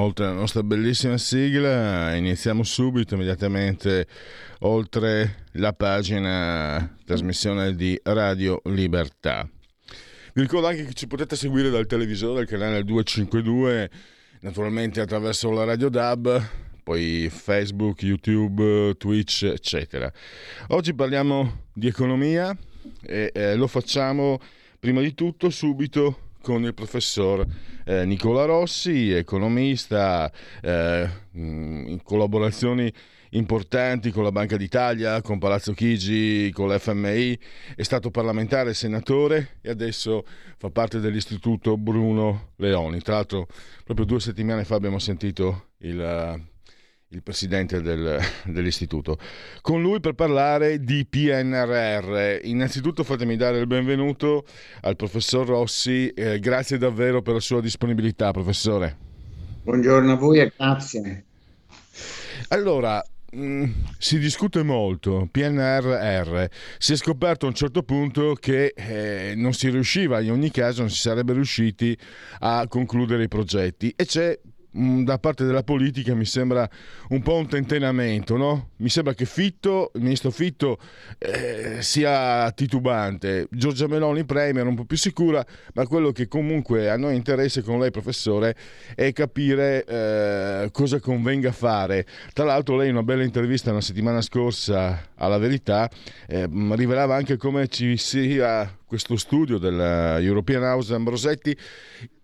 Oltre la nostra bellissima sigla, iniziamo subito, immediatamente, oltre la pagina trasmissione di Radio Libertà. Vi ricordo anche che ci potete seguire dal televisore, dal canale 252, naturalmente attraverso la Radio DAB, poi Facebook, YouTube, Twitch, eccetera. Oggi parliamo di economia e eh, lo facciamo prima di tutto subito con il professor eh, Nicola Rossi, economista, eh, in collaborazioni importanti con la Banca d'Italia, con Palazzo Chigi, con l'FMI, è stato parlamentare, senatore e adesso fa parte dell'Istituto Bruno Leoni. Tra l'altro proprio due settimane fa abbiamo sentito il il presidente del, dell'istituto, con lui per parlare di PNRR. Innanzitutto fatemi dare il benvenuto al professor Rossi, eh, grazie davvero per la sua disponibilità, professore. Buongiorno a voi e grazie. Allora, mm, si discute molto, PNRR, si è scoperto a un certo punto che eh, non si riusciva, in ogni caso non si sarebbe riusciti a concludere i progetti e c'è da parte della politica mi sembra un po' un tentenamento, no? Mi sembra che Fitto, il ministro Fitto eh, sia titubante, Giorgia Meloni premier un po' più sicura, ma quello che comunque a noi interessa con lei professore è capire eh, cosa convenga fare. Tra l'altro lei in una bella intervista una settimana scorsa alla Verità eh, rivelava anche come ci sia questo studio della European House Ambrosetti,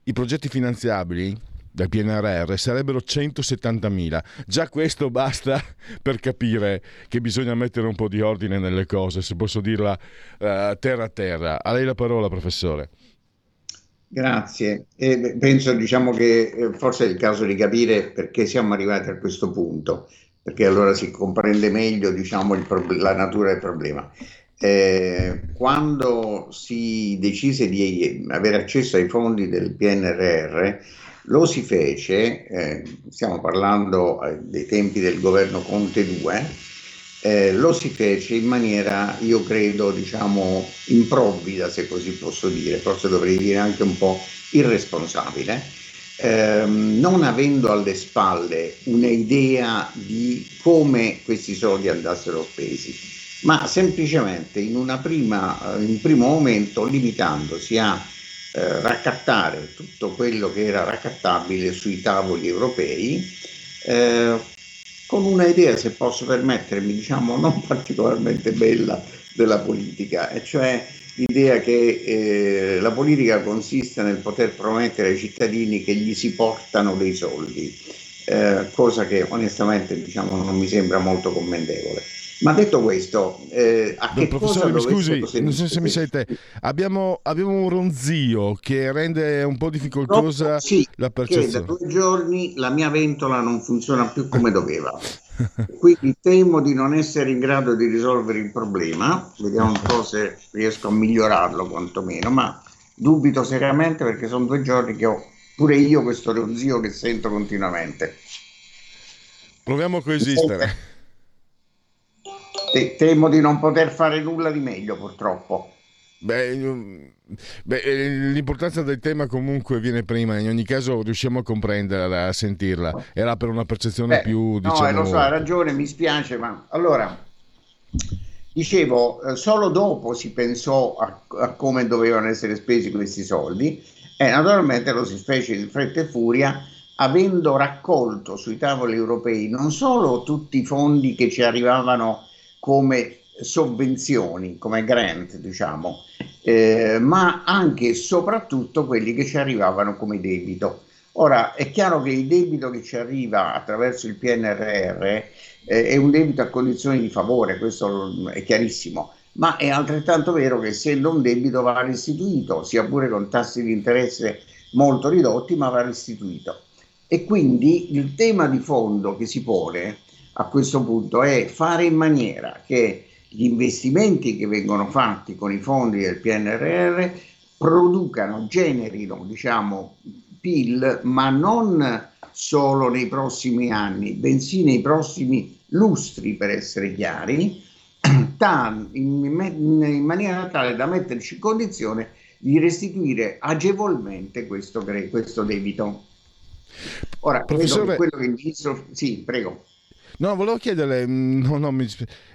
i progetti finanziabili dal PNRR sarebbero 170.000. Già questo basta per capire che bisogna mettere un po' di ordine nelle cose, se posso dirla uh, terra a terra. A lei la parola, professore. Grazie. E penso diciamo, che eh, forse è il caso di capire perché siamo arrivati a questo punto, perché allora si comprende meglio diciamo, prob- la natura del problema. Eh, quando si decise di avere accesso ai fondi del PNRR, lo si fece, eh, stiamo parlando eh, dei tempi del governo Conte 2, eh, lo si fece in maniera, io credo, diciamo, improvvida, se così posso dire, forse dovrei dire anche un po' irresponsabile, ehm, non avendo alle spalle un'idea di come questi soldi andassero spesi, ma semplicemente in, prima, in un primo momento limitandosi a eh, raccattare tutto quello che era raccattabile sui tavoli europei eh, con una idea, se posso permettermi, diciamo non particolarmente bella della politica, e cioè l'idea che eh, la politica consiste nel poter promettere ai cittadini che gli si portano dei soldi, eh, cosa che onestamente diciamo, non mi sembra molto commendevole. Ma detto questo, eh, a che professore, mi scusi, non so se mi sente, abbiamo, abbiamo, un ronzio che rende un po' difficoltosa no, sì, la percezione. da due giorni la mia ventola non funziona più come doveva. Quindi temo di non essere in grado di risolvere il problema, vediamo un po' se riesco a migliorarlo quantomeno, ma dubito seriamente perché sono due giorni che ho pure io questo ronzio che sento continuamente. Proviamo a coesistere te- temo di non poter fare nulla di meglio purtroppo. Beh, beh, eh, l'importanza del tema comunque viene prima, in ogni caso riusciamo a comprenderla, a sentirla. Era per una percezione beh, più, diciamo... No, lo so, hai ragione, mi spiace, ma allora, dicevo, eh, solo dopo si pensò a, a come dovevano essere spesi questi soldi e naturalmente lo si fece in fretta e furia avendo raccolto sui tavoli europei non solo tutti i fondi che ci arrivavano come sovvenzioni, come grant, diciamo, eh, ma anche e soprattutto quelli che ci arrivavano come debito. Ora, è chiaro che il debito che ci arriva attraverso il PNRR eh, è un debito a condizioni di favore, questo è chiarissimo, ma è altrettanto vero che essendo un debito va restituito, sia pure con tassi di interesse molto ridotti, ma va restituito. E quindi il tema di fondo che si pone a questo punto è fare in maniera che gli investimenti che vengono fatti con i fondi del PNRR producano, generino, diciamo, PIL, ma non solo nei prossimi anni, bensì nei prossimi lustri, per essere chiari, in, maniera tale da metterci in condizione di restituire agevolmente questo, questo debito. Ora, Professore... quello che il ministro... Sì, prego. No, volevo chiederle, mm, no, no, mi,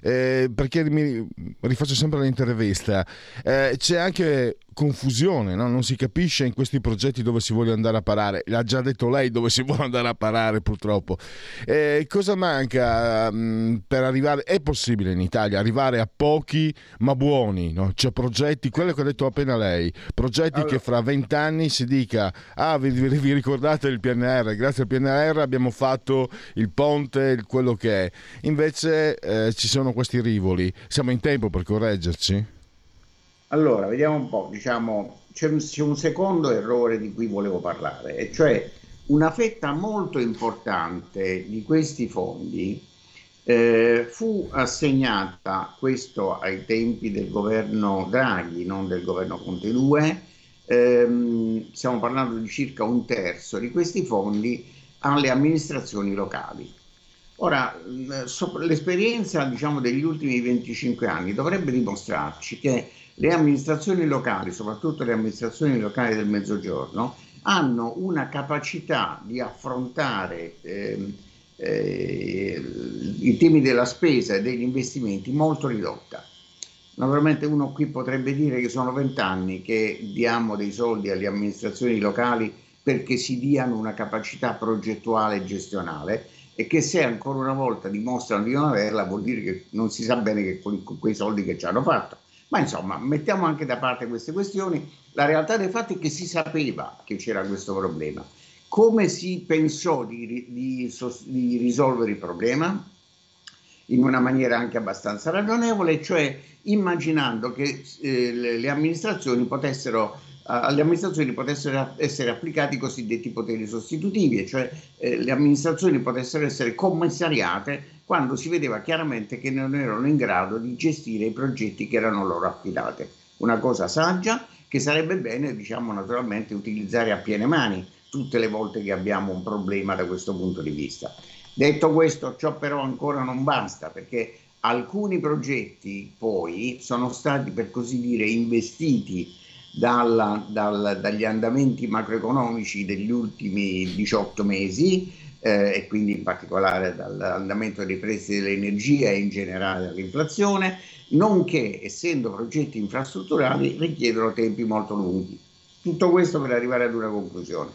eh, perché mi rifaccio sempre l'intervista, eh, c'è anche confusione, no? non si capisce in questi progetti dove si vuole andare a parare, l'ha già detto lei dove si vuole andare a parare purtroppo. Eh, cosa manca mh, mm, per arrivare, è possibile in Italia arrivare a pochi ma buoni, no? cioè progetti, quello che ha detto appena lei, progetti allora. che fra vent'anni si dica, ah vi, vi, ricordate il PNR, grazie al PNR abbiamo fatto il ponte, quello che è, invece eh, ci sono questi rivoli, siamo in tempo per correggerci? Allora, vediamo un po', diciamo, c'è un, c'è un secondo errore di cui volevo parlare, e cioè una fetta molto importante di questi fondi eh, fu assegnata, questo ai tempi del governo Draghi, non del governo Conte 2, ehm, stiamo parlando di circa un terzo di questi fondi alle amministrazioni locali. Ora, l'esperienza diciamo, degli ultimi 25 anni dovrebbe dimostrarci che le amministrazioni locali, soprattutto le amministrazioni locali del Mezzogiorno, hanno una capacità di affrontare eh, eh, i temi della spesa e degli investimenti molto ridotta. Naturalmente uno qui potrebbe dire che sono vent'anni che diamo dei soldi alle amministrazioni locali perché si diano una capacità progettuale e gestionale e che se ancora una volta dimostrano di non averla vuol dire che non si sa bene che con quei soldi che ci hanno fatto. Ma insomma, mettiamo anche da parte queste questioni. La realtà dei fatti è che si sapeva che c'era questo problema. Come si pensò di, di, di risolvere il problema? In una maniera anche abbastanza ragionevole, cioè immaginando che eh, le, le amministrazioni potessero alle amministrazioni potessero essere applicati i cosiddetti poteri sostitutivi, cioè eh, le amministrazioni potessero essere commissariate quando si vedeva chiaramente che non erano in grado di gestire i progetti che erano loro affidati. Una cosa saggia che sarebbe bene, diciamo naturalmente, utilizzare a piene mani tutte le volte che abbiamo un problema da questo punto di vista. Detto questo, ciò però ancora non basta perché alcuni progetti poi sono stati, per così dire, investiti dalla, dal, dagli andamenti macroeconomici degli ultimi 18 mesi eh, e quindi in particolare dall'andamento dei prezzi dell'energia e in generale dall'inflazione, nonché essendo progetti infrastrutturali richiedono tempi molto lunghi. Tutto questo per arrivare ad una conclusione.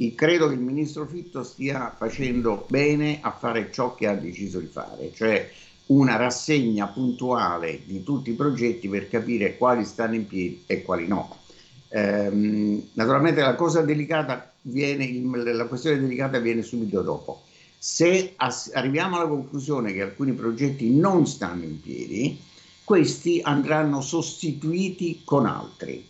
E credo che il ministro Fitto stia facendo bene a fare ciò che ha deciso di fare, cioè una rassegna puntuale di tutti i progetti per capire quali stanno in piedi e quali no. Ehm, naturalmente la cosa delicata viene, la questione delicata viene subito dopo. Se as- arriviamo alla conclusione che alcuni progetti non stanno in piedi, questi andranno sostituiti con altri.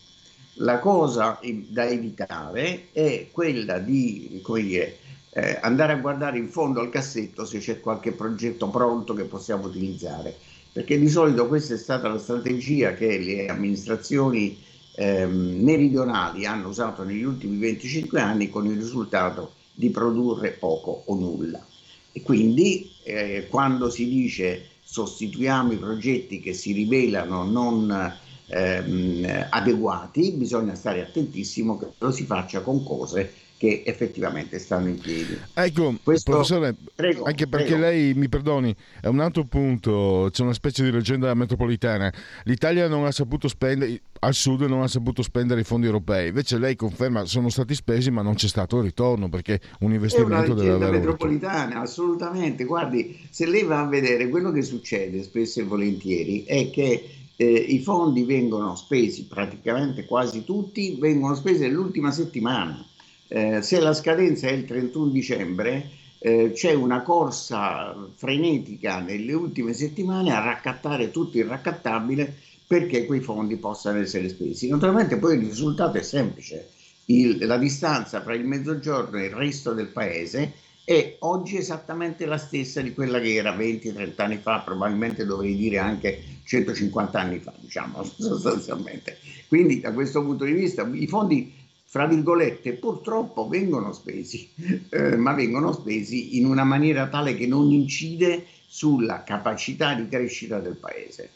La cosa da evitare è quella di, come dire, eh, andare a guardare in fondo al cassetto se c'è qualche progetto pronto che possiamo utilizzare, perché di solito questa è stata la strategia che le amministrazioni ehm, meridionali hanno usato negli ultimi 25 anni con il risultato di produrre poco o nulla. E quindi eh, quando si dice sostituiamo i progetti che si rivelano non ehm, adeguati, bisogna stare attentissimo che lo si faccia con cose che effettivamente stanno in piedi. Ecco, Questo... professore, prego, anche perché prego. lei, mi perdoni, è un altro punto, c'è una specie di leggenda metropolitana. L'Italia non ha saputo spendere, al sud non ha saputo spendere i fondi europei, invece lei conferma sono stati spesi ma non c'è stato il ritorno perché un investimento deve avere... Metropolitana, assolutamente. Guardi, se lei va a vedere quello che succede spesso e volentieri è che eh, i fondi vengono spesi praticamente quasi tutti, vengono spesi nell'ultima settimana Eh, se la scadenza è il 31 dicembre, eh, c'è una corsa frenetica nelle ultime settimane a raccattare tutto il raccattabile perché quei fondi possano essere spesi. Naturalmente poi il risultato è semplice, il, la distanza tra il mezzogiorno e il resto del paese è oggi esattamente la stessa di quella che era 20-30 anni fa, probabilmente dovrei dire anche 150 anni fa, diciamo sostanzialmente. Quindi da questo punto di vista i fondi fra virgolette, purtroppo vengono spesi, eh, ma vengono spesi in una maniera tale che non incide sulla capacità di crescita del paese.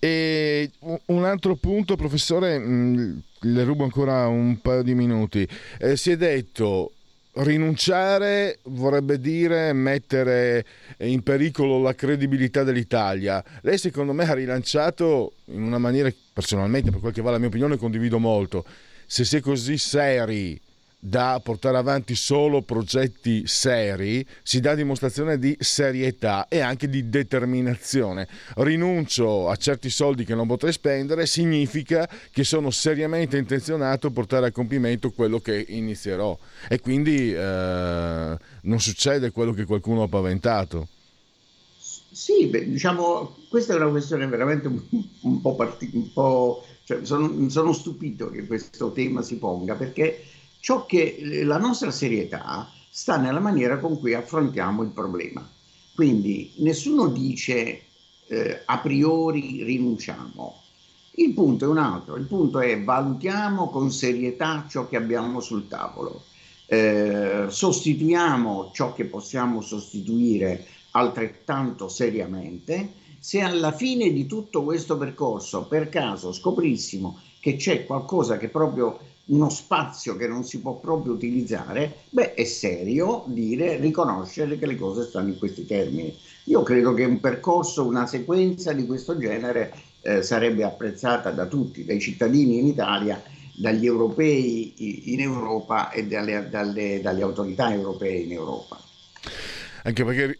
E un altro punto, professore, mm, le rubo ancora un paio di minuti. Eh, si è detto rinunciare vorrebbe dire mettere in pericolo la credibilità dell'Italia. Lei secondo me ha rilanciato in una maniera, personalmente per quel che va la mia opinione, condivido molto. Se si è così seri da portare avanti solo progetti seri, si dà dimostrazione di serietà e anche di determinazione. Rinuncio a certi soldi che non potrei spendere significa che sono seriamente intenzionato a portare a compimento quello che inizierò e quindi eh, non succede quello che qualcuno ha paventato. Sì, beh, diciamo, questa è una questione veramente un, un po'. Cioè, sono, sono stupito che questo tema si ponga perché ciò che la nostra serietà sta nella maniera con cui affrontiamo il problema. Quindi nessuno dice eh, a priori rinunciamo. Il punto è un altro, il punto è valutiamo con serietà ciò che abbiamo sul tavolo, eh, sostituiamo ciò che possiamo sostituire altrettanto seriamente. Se alla fine di tutto questo percorso per caso scoprissimo che c'è qualcosa che proprio uno spazio che non si può proprio utilizzare, beh, è serio dire, riconoscere che le cose stanno in questi termini. Io credo che un percorso, una sequenza di questo genere eh, sarebbe apprezzata da tutti, dai cittadini in Italia, dagli europei in Europa e dalle, dalle, dalle autorità europee in Europa. Anche perché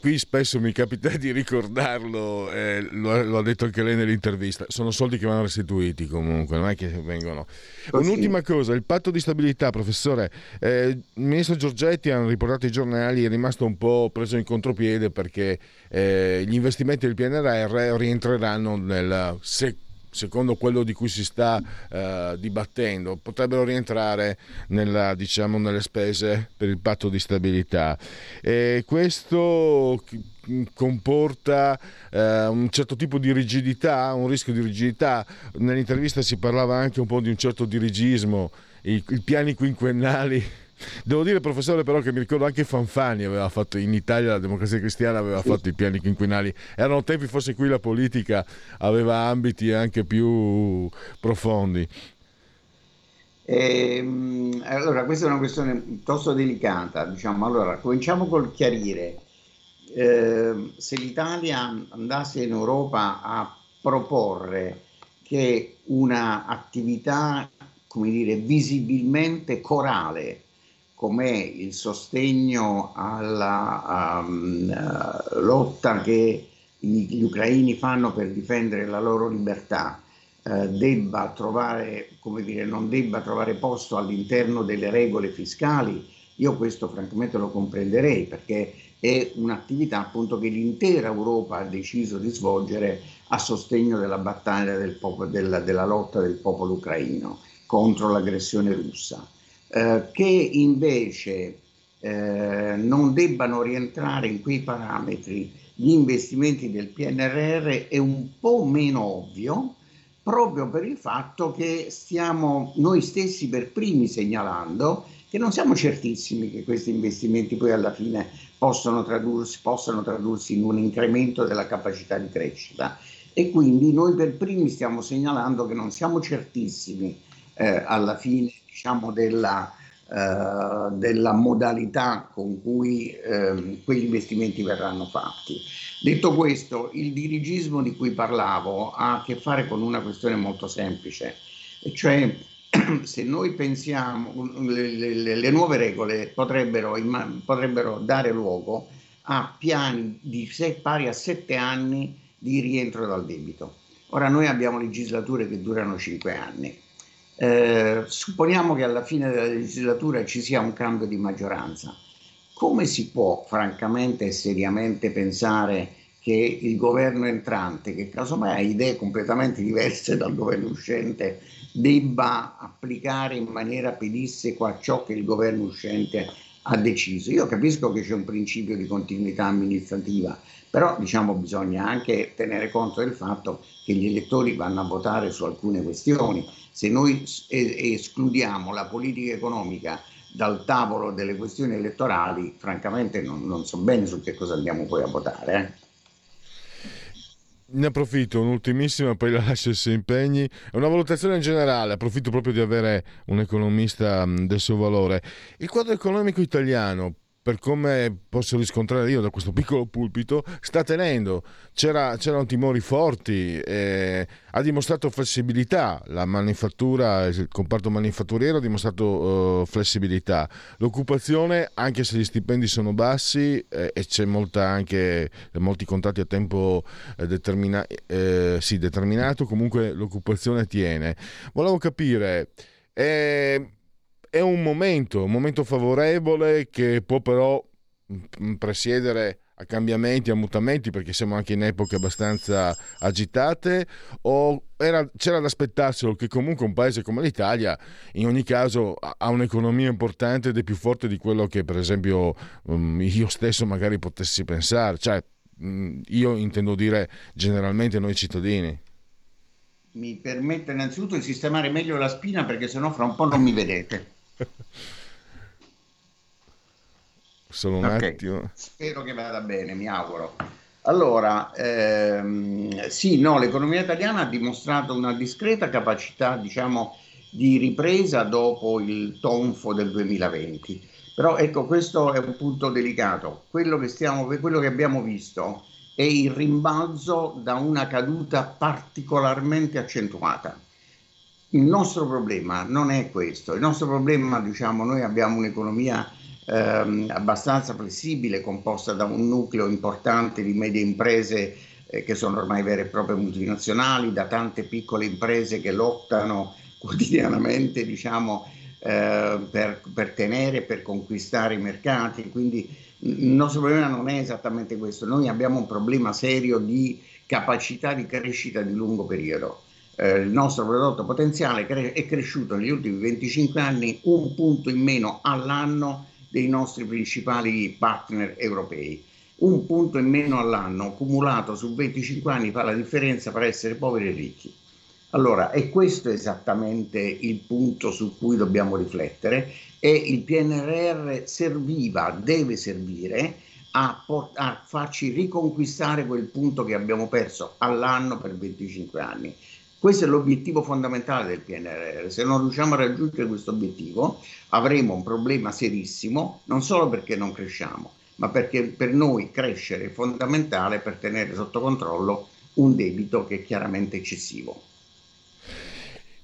qui spesso mi capita di ricordarlo, eh, lo, lo, ha detto anche lei nell'intervista, sono soldi che vanno restituiti comunque, non è che vengono. Un'ultima cosa, il patto di stabilità, professore, eh, il ministro Giorgetti, hanno riportato i giornali, è rimasto un po' preso in contropiede perché eh, gli investimenti del PNRR rientreranno nel secondo secondo quello di cui si sta uh, dibattendo, potrebbero rientrare nella, diciamo, nelle spese per il patto di stabilità. E questo comporta uh, un certo tipo di rigidità, un rischio di rigidità. Nell'intervista si parlava anche un po' di un certo dirigismo, i, i piani quinquennali Devo dire, professore, però, che mi ricordo anche Fanfani aveva fatto in Italia la democrazia cristiana aveva fatto i piani quinquennali. Erano tempi forse in cui la politica aveva ambiti anche più profondi. Eh, allora, questa è una questione piuttosto delicata. Diciamo. Allora, cominciamo col chiarire. Eh, se l'Italia andasse in Europa a proporre che una attività, come dire, visibilmente corale com'è il sostegno alla um, lotta che gli ucraini fanno per difendere la loro libertà uh, debba trovare, come dire, non debba trovare posto all'interno delle regole fiscali, io questo francamente lo comprenderei perché è un'attività appunto che l'intera Europa ha deciso di svolgere a sostegno della battaglia del popolo, della, della lotta del popolo ucraino contro l'aggressione russa. Eh, che invece eh, non debbano rientrare in quei parametri gli investimenti del PNRR è un po' meno ovvio proprio per il fatto che stiamo noi stessi per primi segnalando che non siamo certissimi che questi investimenti poi alla fine possano tradursi, possano tradursi in un incremento della capacità di crescita. E quindi noi per primi stiamo segnalando che non siamo certissimi eh, alla fine diciamo, della, eh, della, modalità con cui eh, quegli investimenti verranno fatti. Detto questo, il dirigismo di cui parlavo ha a che fare con una questione molto semplice, cioè se noi pensiamo, le, le, le nuove regole potrebbero, potrebbero, dare luogo a piani di se, pari a sette anni di rientro dal debito. Ora noi abbiamo legislature che durano cinque anni Eh, supponiamo che alla fine della legislatura ci sia un cambio di maggioranza. Come si può francamente e seriamente pensare che il governo entrante, che casomai ha idee completamente diverse dal governo uscente, debba applicare in maniera pedissequa ciò che il governo uscente ha deciso? Io capisco che c'è un principio di continuità amministrativa, però diciamo, bisogna anche tenere conto del fatto che gli elettori vanno a votare su alcune questioni. Se noi escludiamo la politica economica dal tavolo delle questioni elettorali, francamente non, non so bene su che cosa andiamo poi a votare. Eh. Ne approfitto, un'ultimissima, poi la lascio se impegni. Una valutazione in generale, approfitto proprio di avere un economista del suo valore. Il quadro economico italiano per come posso riscontrare io da questo piccolo pulpito, sta tenendo. C'era, c'erano timori forti, eh, ha dimostrato flessibilità, la manifattura, il comparto manifatturiero ha dimostrato uh, flessibilità. L'occupazione, anche se gli stipendi sono bassi eh, e c'è molta anche, molti contratti a tempo eh, determina- eh, sì, determinato, comunque l'occupazione tiene. Volevo capire... Eh, è un momento, un momento favorevole che può però mm, presiedere a cambiamenti, a mutamenti, perché siamo anche in epoche abbastanza agitate, o era, c'era da aspettarselo che comunque un paese come l'Italia, in ogni caso, ha un'economia importante ed è più forte di quello che, per esempio, mm, io stesso magari potessi pensare. Cioè, mm, io intendo dire generalmente noi cittadini. Mi permette innanzitutto di sistemare meglio la spina perché sennò fra un po' non mi vedete. Solo un okay. attimo. Spero che vada bene, mi auguro. Allora, ehm, sì, no, l'economia italiana ha dimostrato una discreta capacità, diciamo, di ripresa dopo il tonfo del 2020. Però ecco, questo è un punto delicato. Quello che, stiamo, quello che abbiamo visto è il rimbalzo da una caduta particolarmente accentuata. Il nostro problema non è questo, il nostro problema, diciamo, noi abbiamo un'economia ehm, abbastanza flessibile, composta da un nucleo importante di medie imprese eh, che sono ormai vere e proprie multinazionali, da tante piccole imprese che lottano quotidianamente, diciamo, eh, per, per tenere, per conquistare i mercati. Quindi il nostro problema non è esattamente questo, noi abbiamo un problema serio di capacità di crescita di lungo periodo eh, il nostro prodotto potenziale cre- è cresciuto negli ultimi 25 anni un punto in meno all'anno dei nostri principali partner europei. Un punto in meno all'anno cumulato su 25 anni fa la differenza tra essere poveri e ricchi. Allora, è questo esattamente il punto su cui dobbiamo riflettere e il PNRR serviva, deve servire a, port- a farci riconquistare quel punto che abbiamo perso all'anno per 25 anni. Questo è l'obiettivo fondamentale del PNRR. Se non riusciamo a raggiungere questo obiettivo avremo un problema serissimo, non solo perché non cresciamo, ma perché per noi crescere è fondamentale per tenere sotto controllo un debito che è chiaramente eccessivo.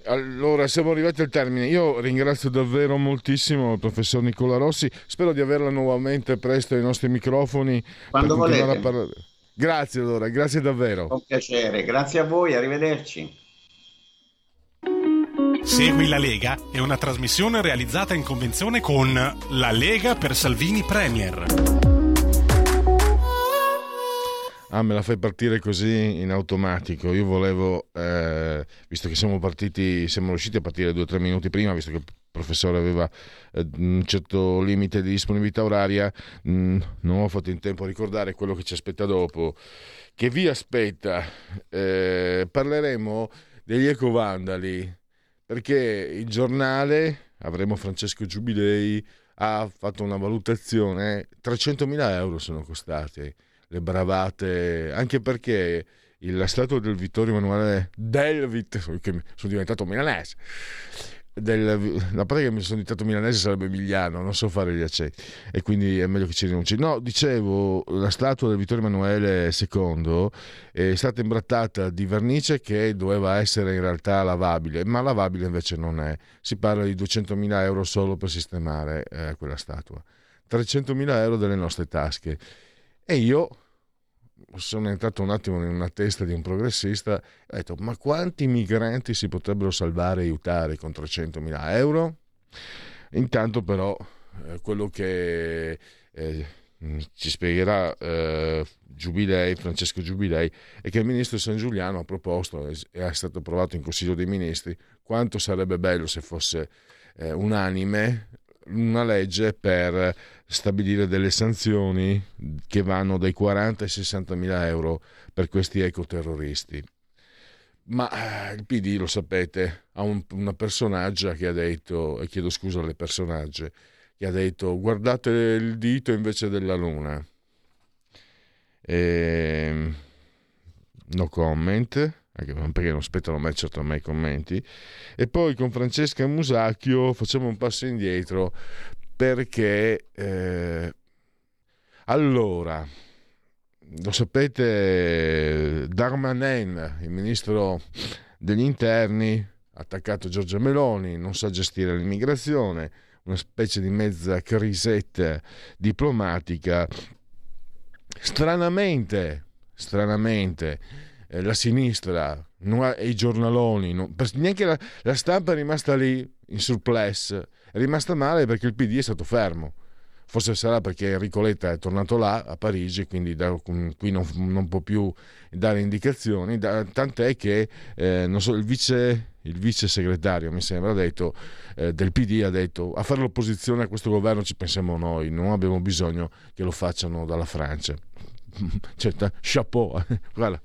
Allora, siamo arrivati al termine. Io ringrazio davvero moltissimo il professor Nicola Rossi. Spero di averla nuovamente presto ai nostri microfoni. Quando volete. Parlare. Grazie allora, grazie davvero. Un piacere, grazie a voi, arrivederci. Segui la Lega è una trasmissione realizzata in convenzione con La Lega per Salvini Premier. Ah, me la fai partire così in automatico. Io volevo, eh, visto che siamo partiti, siamo riusciti a partire due o tre minuti prima, visto che il professore aveva eh, un certo limite di disponibilità oraria, mh, mm, non ho fatto in tempo a ricordare quello che ci aspetta dopo. Che vi aspetta? Eh, parleremo degli ecovandali perché il giornale, avremo Francesco Giubilei, ha fatto una valutazione, 300.000 euro sono costate le bravate, anche perché la statua del Vittorio Emanuele del Vittorio, sono diventato milanese, del, la pratica che mi sono diventato milanese sarebbe Emiliano, non so fare gli accenti e quindi è meglio che ci rinunci. No, dicevo, la statua del Vittorio Emanuele II è stata imbrattata di vernice che doveva essere in realtà lavabile, ma lavabile invece non è. Si parla di 200.000 euro solo per sistemare eh, quella statua. 300.000 euro delle nostre tasche. E io sono entrato un attimo una testa di un progressista e ho detto ma quanti migranti si potrebbero salvare e aiutare con 300.000 euro? Intanto però eh, quello che eh, ci spiegherà eh, Giubilei, Francesco Giubilei, è che il ministro San Giuliano ha proposto e è stato approvato in Consiglio dei Ministri quanto sarebbe bello se fosse eh, unanime una legge per stabilire delle sanzioni che vanno dai 40 ai 60 mila euro per questi ecoterroristi. Ma eh, il PD, lo sapete, ha un, una personaggia che ha detto, e chiedo scusa alle personagge, che ha detto guardate il dito invece della luna. E... Ehm, no comment perché non aspettano mai certo me i commenti. E poi con Francesca Musacchio facciamo un passo indietro perché eh, allora lo sapete Darmanin, il ministro degli interni, ha attaccato Giorgia Meloni, non sa gestire l'immigrazione, una specie di mezza crisetta diplomatica. Stranamente, stranamente eh, la sinistra e i giornaloni, non, neanche la, la, stampa è rimasta lì in surplus, è rimasta male perché il PD è stato fermo. Forse sarà perché Enrico Letta è tornato là a Parigi, quindi da, qui non, non, può più dare indicazioni, da, tant'è che eh, so, il, vice, il, vice, segretario, mi sembra, ha detto, eh, del PD ha detto a fare l'opposizione a questo governo ci pensiamo noi, non abbiamo bisogno che lo facciano dalla Francia. Cioè, chapeau, guarda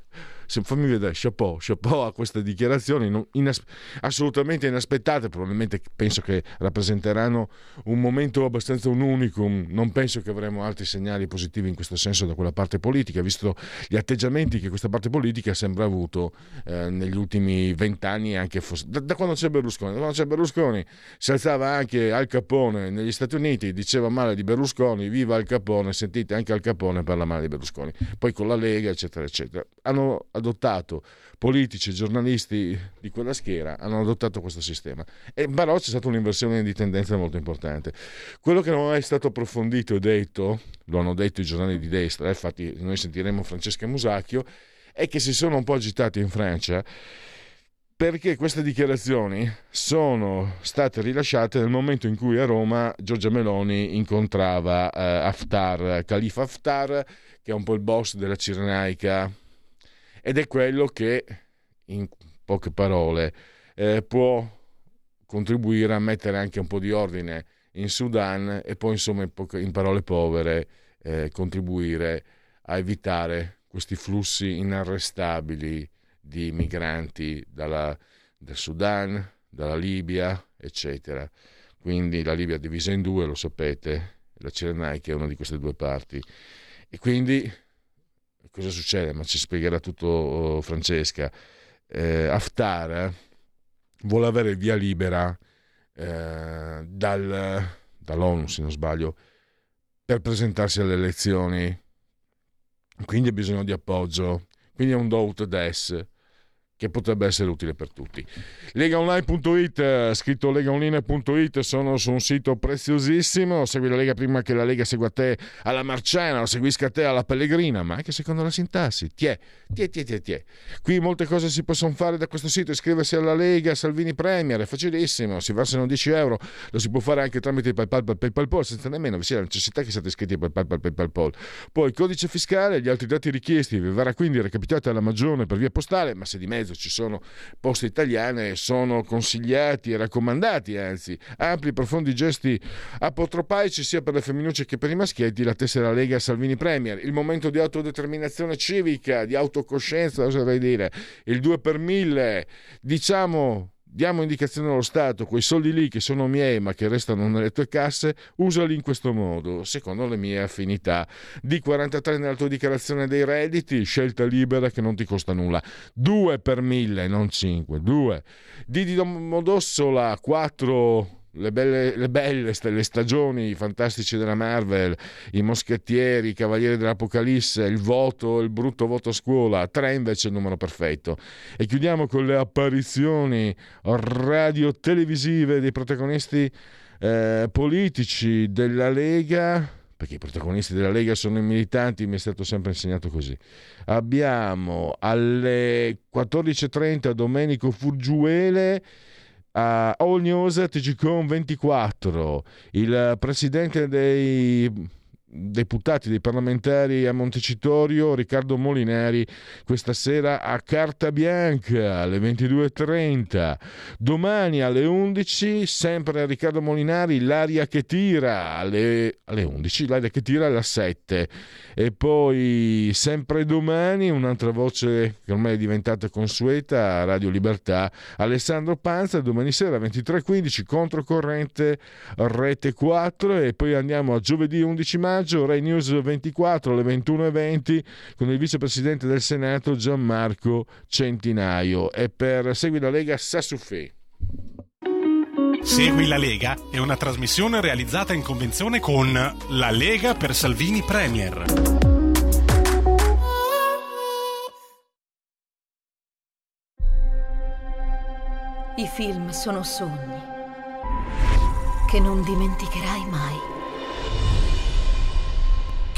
se, fammi vedere, chapeau, chapeau a queste dichiarazioni inas- assolutamente inaspettate, probabilmente penso che rappresenteranno un momento abbastanza un unicum, non penso che avremo altri segnali positivi in questo senso da quella parte politica, visto gli atteggiamenti che questa parte politica sembra avuto eh, negli ultimi vent'anni, anche fosse, da, da, quando c'è Berlusconi. Da quando c'è Berlusconi si alzava anche Al Capone negli Stati Uniti, diceva male di Berlusconi, viva Al Capone, sentite anche Al Capone parla male di Berlusconi, poi con la Lega, eccetera, eccetera. Hanno adottato, politici e giornalisti di quella schiera hanno adottato questo sistema. E però c'è stata un'inversione di tendenza molto importante. Quello che non è stato approfondito e detto, lo hanno detto i giornali di destra, eh, infatti noi sentiremo Francesca Musacchio, è che si sono un po' agitati in Francia perché queste dichiarazioni sono state rilasciate nel momento in cui a Roma Giorgia Meloni incontrava eh, Haftar, Khalifa Haftar, che è un po' il boss della Cirenaica ed è quello che, in poche parole, eh, può contribuire a mettere anche un po' di ordine in Sudan e poi, insomma, in, poche, in parole povere, eh, contribuire a evitare questi flussi inarrestabili di migranti dalla, dal Sudan, dalla Libia, eccetera. Quindi la Libia è divisa in due, lo sapete, la Cirenaica è una di queste due parti. E quindi cosa succede? Ma ci spiegherà tutto oh, Francesca. Eh, Haftar eh, vuole avere via libera eh, dal, dall'ONU, se non sbaglio, per presentarsi alle elezioni. Quindi ha bisogno di appoggio. Quindi è un do ut des che potrebbe essere utile per tutti. Legaonline.it, eh, scritto legaonline.it, sono su un sito preziosissimo, segui la Lega prima che la Lega segua te alla Marciana, o seguisca te alla Pellegrina, ma anche secondo la sintassi, tiè, tiè, tiè, tiè, tiè. Qui molte cose si possono fare da questo sito, iscriversi alla Lega, Salvini Premier, è facilissimo, si versano 10 euro, lo si può fare anche tramite PayPal, PayPal, PayPal senza nemmeno vi sia la necessità che siate iscritti a PayPal, PayPal, PayPal. Poi codice fiscale, gli altri dati richiesti, vi verrà quindi recapitata alla Magione per via postale, ma se di mezzo mezzo ci sono poste italiane, sono consigliati e raccomandati, anzi, ampli profondi gesti apotropaici sia per le femminucce che per i maschietti, la tessera Lega Salvini Premier, il momento di autodeterminazione civica, di autocoscienza, oserei dire, il 2 per 1000, diciamo diamo indicazione allo Stato, quei soldi lì che sono miei ma che restano nelle tue casse, usali in questo modo, secondo le mie affinità. D43 nella tua dichiarazione dei redditi, scelta libera che non ti costa nulla. 2 per 1000, non 5, 2. D di Domodossola, 4 le belle, le belle le stagioni, i fantastici della Marvel, i moschettieri, i cavalieri dell'Apocalisse, il voto, il brutto voto a scuola, tre invece è il numero perfetto. E chiudiamo con le apparizioni radio-televisive dei protagonisti eh, politici della Lega perché i protagonisti della Lega sono i militanti, mi è stato sempre insegnato così. Abbiamo alle 14.30 Domenico Furgiuele a All News TGCOM 24, il presidente dei deputati, dei parlamentari a Montecitorio, Riccardo Molinari, questa sera a Carta Bianca alle 22.30. Domani alle 11, sempre a Riccardo Molinari, l'aria che tira alle, alle 11, l'aria che tira alle 7. E poi sempre domani un'altra voce che ormai è diventata consueta a Radio Libertà, Alessandro Panza, domani sera alle 23.15, controcorrente Rete 4 e poi andiamo a giovedì 11 maggio maggio, Rai News 24 alle 21.20 con il vicepresidente del Senato Gianmarco Centinaio. E per Segui la Lega Sassufè. Segui la Lega è una trasmissione realizzata in convenzione con La Lega per Salvini Premier. I film sono sogni che non dimenticherai mai.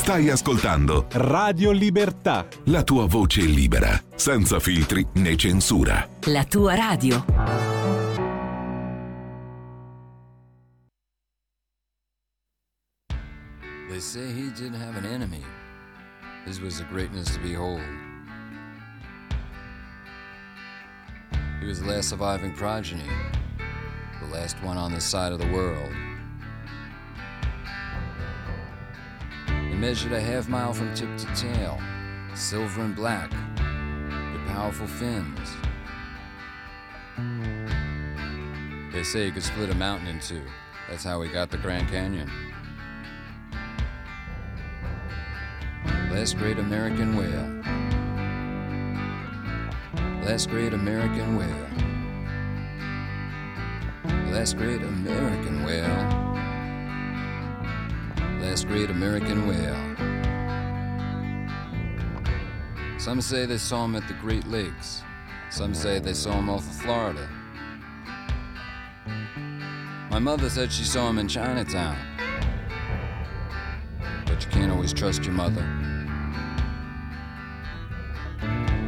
Stai ascoltando Radio Libertà. la tua voce libera, senza filtri né censura. La tua radio. They say he didn't have an enemy. His was a greatness to behold. He was the last surviving progeny, the last one on this side of the world. Measured a half mile from tip to tail, silver and black, with powerful fins. They say you could split a mountain in two. That's how we got the Grand Canyon. Last great American whale. Last great American whale. Last great American whale. Great American whale. Some say they saw him at the Great Lakes. Some say they saw him off of Florida. My mother said she saw him in Chinatown. But you can't always trust your mother.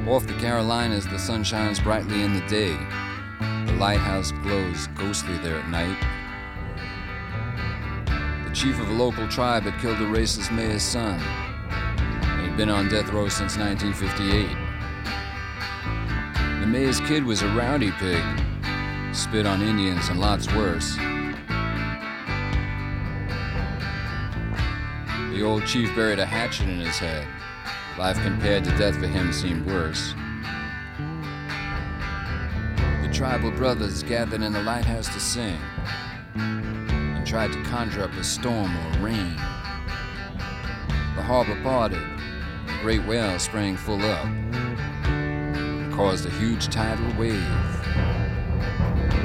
Off the Carolinas, the sun shines brightly in the day. The lighthouse glows ghostly there at night. Chief of a local tribe had killed the racist mayor's son. He'd been on death row since 1958. The mayor's kid was a rowdy pig, spit on Indians and lots worse. The old chief buried a hatchet in his head. Life compared to death for him seemed worse. The tribal brothers gathered in the lighthouse to sing tried to conjure up a storm or rain. The harbor parted, a great whale sprang full up and caused a huge tidal wave.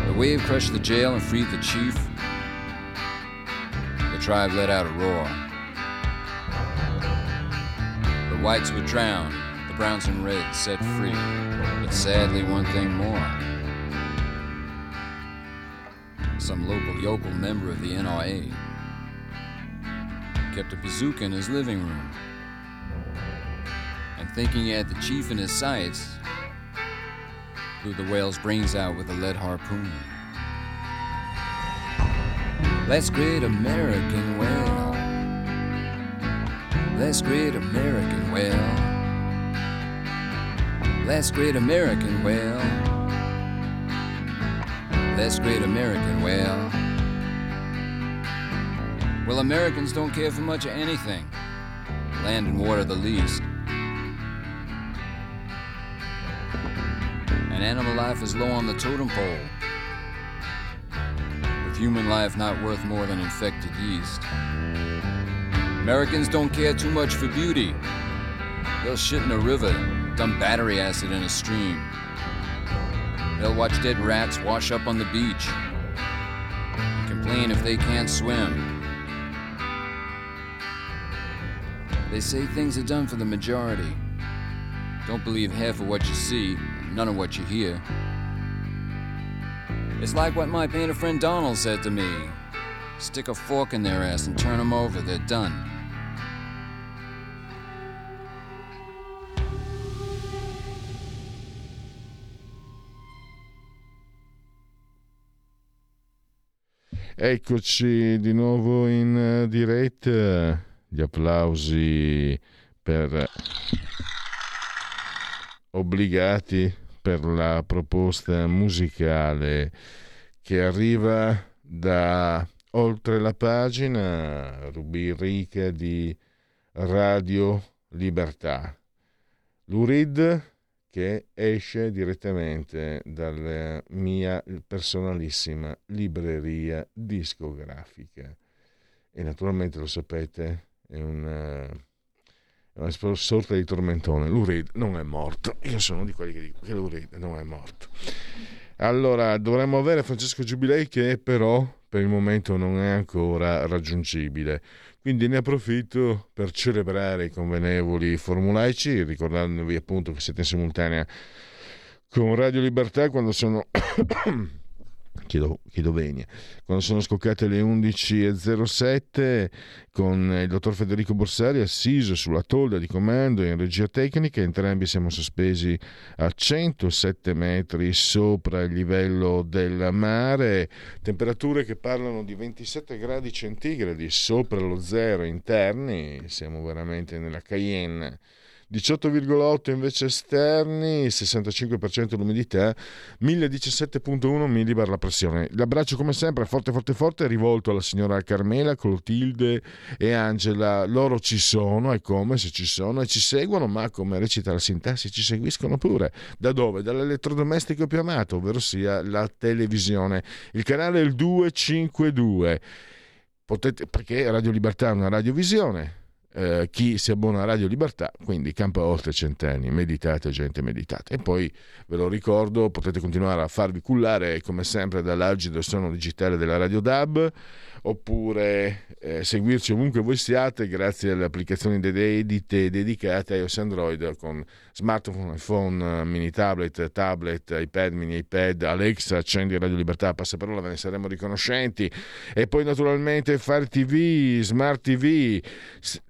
The wave crushed the jail and freed the chief. The tribe let out a roar. The whites were drowned, the browns and reds set free, but sadly, one thing more. Some local yokel member of the NRA kept a bazooka in his living room, and thinking he had the chief in his sights, blew the whale's brains out with a lead harpoon. That's great American whale. That's great American whale. That's great American whale. That's great American whale. Well, Americans don't care for much of anything, land and water the least. And animal life is low on the totem pole, with human life not worth more than infected yeast. Americans don't care too much for beauty. They'll shit in a river dump battery acid in a stream. They'll watch dead rats wash up on the beach complain if they can't swim. They say things are done for the majority. Don't believe half of what you see, none of what you hear. It's like what my painter friend Donald said to me stick a fork in their ass and turn them over, they're done. Eccoci di nuovo in eh, diretta. Gli applausi per obbligati per la proposta musicale che arriva da oltre la pagina rubrica di Radio Libertà. L'URID che esce direttamente dalla mia personalissima libreria discografica. E naturalmente lo sapete, è una, è una sorta di tormentone. L'Urid non è morto. Io sono di quelli che dicono che l'Urid non è morto. Allora, dovremmo avere Francesco Giubilei che però per il momento non è ancora raggiungibile. Quindi ne approfitto per celebrare i convenevoli formulaici, ricordandovi appunto che siete in simultanea con Radio Libertà quando sono chiedo, chiedo venia. Quando sono scoccate le 11.07 con il dottor Federico Borsari assiso sulla tolda di comando in regia tecnica, entrambi siamo sospesi a 107 metri sopra il livello del mare, temperature che parlano di 27 gradi centigradi sopra lo zero interni, siamo veramente nella Cayenne 18,8 invece esterni, 65% l'umidità, 1017,1 millibar la pressione. L'abbraccio come sempre forte forte forte è rivolto alla signora Carmela, Clotilde e Angela. Loro ci sono e come se ci sono e ci seguono, ma come recita la sintassi ci seguiscono pure. Da dove? Dall'elettrodomestico più amato, ovvero sia la televisione. Il canale è il 252. Potete, perché Radio Libertà è una radiovisione eh, chi si abbona a Radio Libertà, quindi campa oltre centenni, meditate gente, meditate. E poi ve lo ricordo, potete continuare a farvi cullare come sempre dall'algido suono digitale della Radio DAB oppure eh, seguirci ovunque voi siate grazie alle applicazioni dedite dedicate a iOS Android con smartphone, iPhone, mini tablet, tablet, iPad, mini iPad, Alexa, accendi Radio Libertà, passaparola, ve ne saremo riconoscenti e poi naturalmente Fire TV, Smart TV,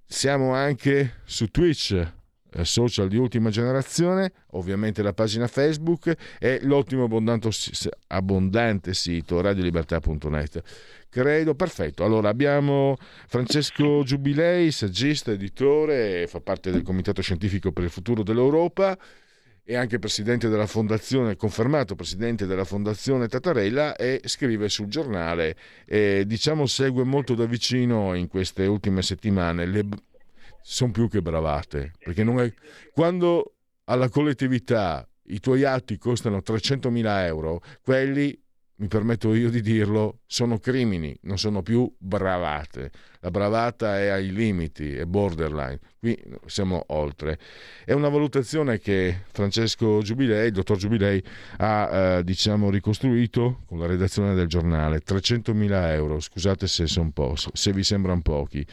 siamo anche su Twitch eh, social di ultima generazione, ovviamente la pagina Facebook e l'ottimo abbondante sito radiolibertà.net. Credo, perfetto. Allora abbiamo Francesco Giubilei, saggista, editore, fa parte del Comitato Scientifico per il Futuro dell'Europa e anche presidente della fondazione, confermato presidente della fondazione Tatarella e scrive sul giornale e diciamo segue molto da vicino in queste ultime settimane. Le sono più che bravate perché è quando alla collettività i tuoi atti costano 300.000 euro quelli mi permetto io di dirlo, sono crimini, non sono più bravate. La bravata è ai limiti, è borderline. Qui siamo oltre. È una valutazione che Francesco Giubilei, il dottor Giubilei, ha eh, diciamo ricostruito con la redazione del giornale. 300.000 euro, scusate se, po', se vi sembrano pochi.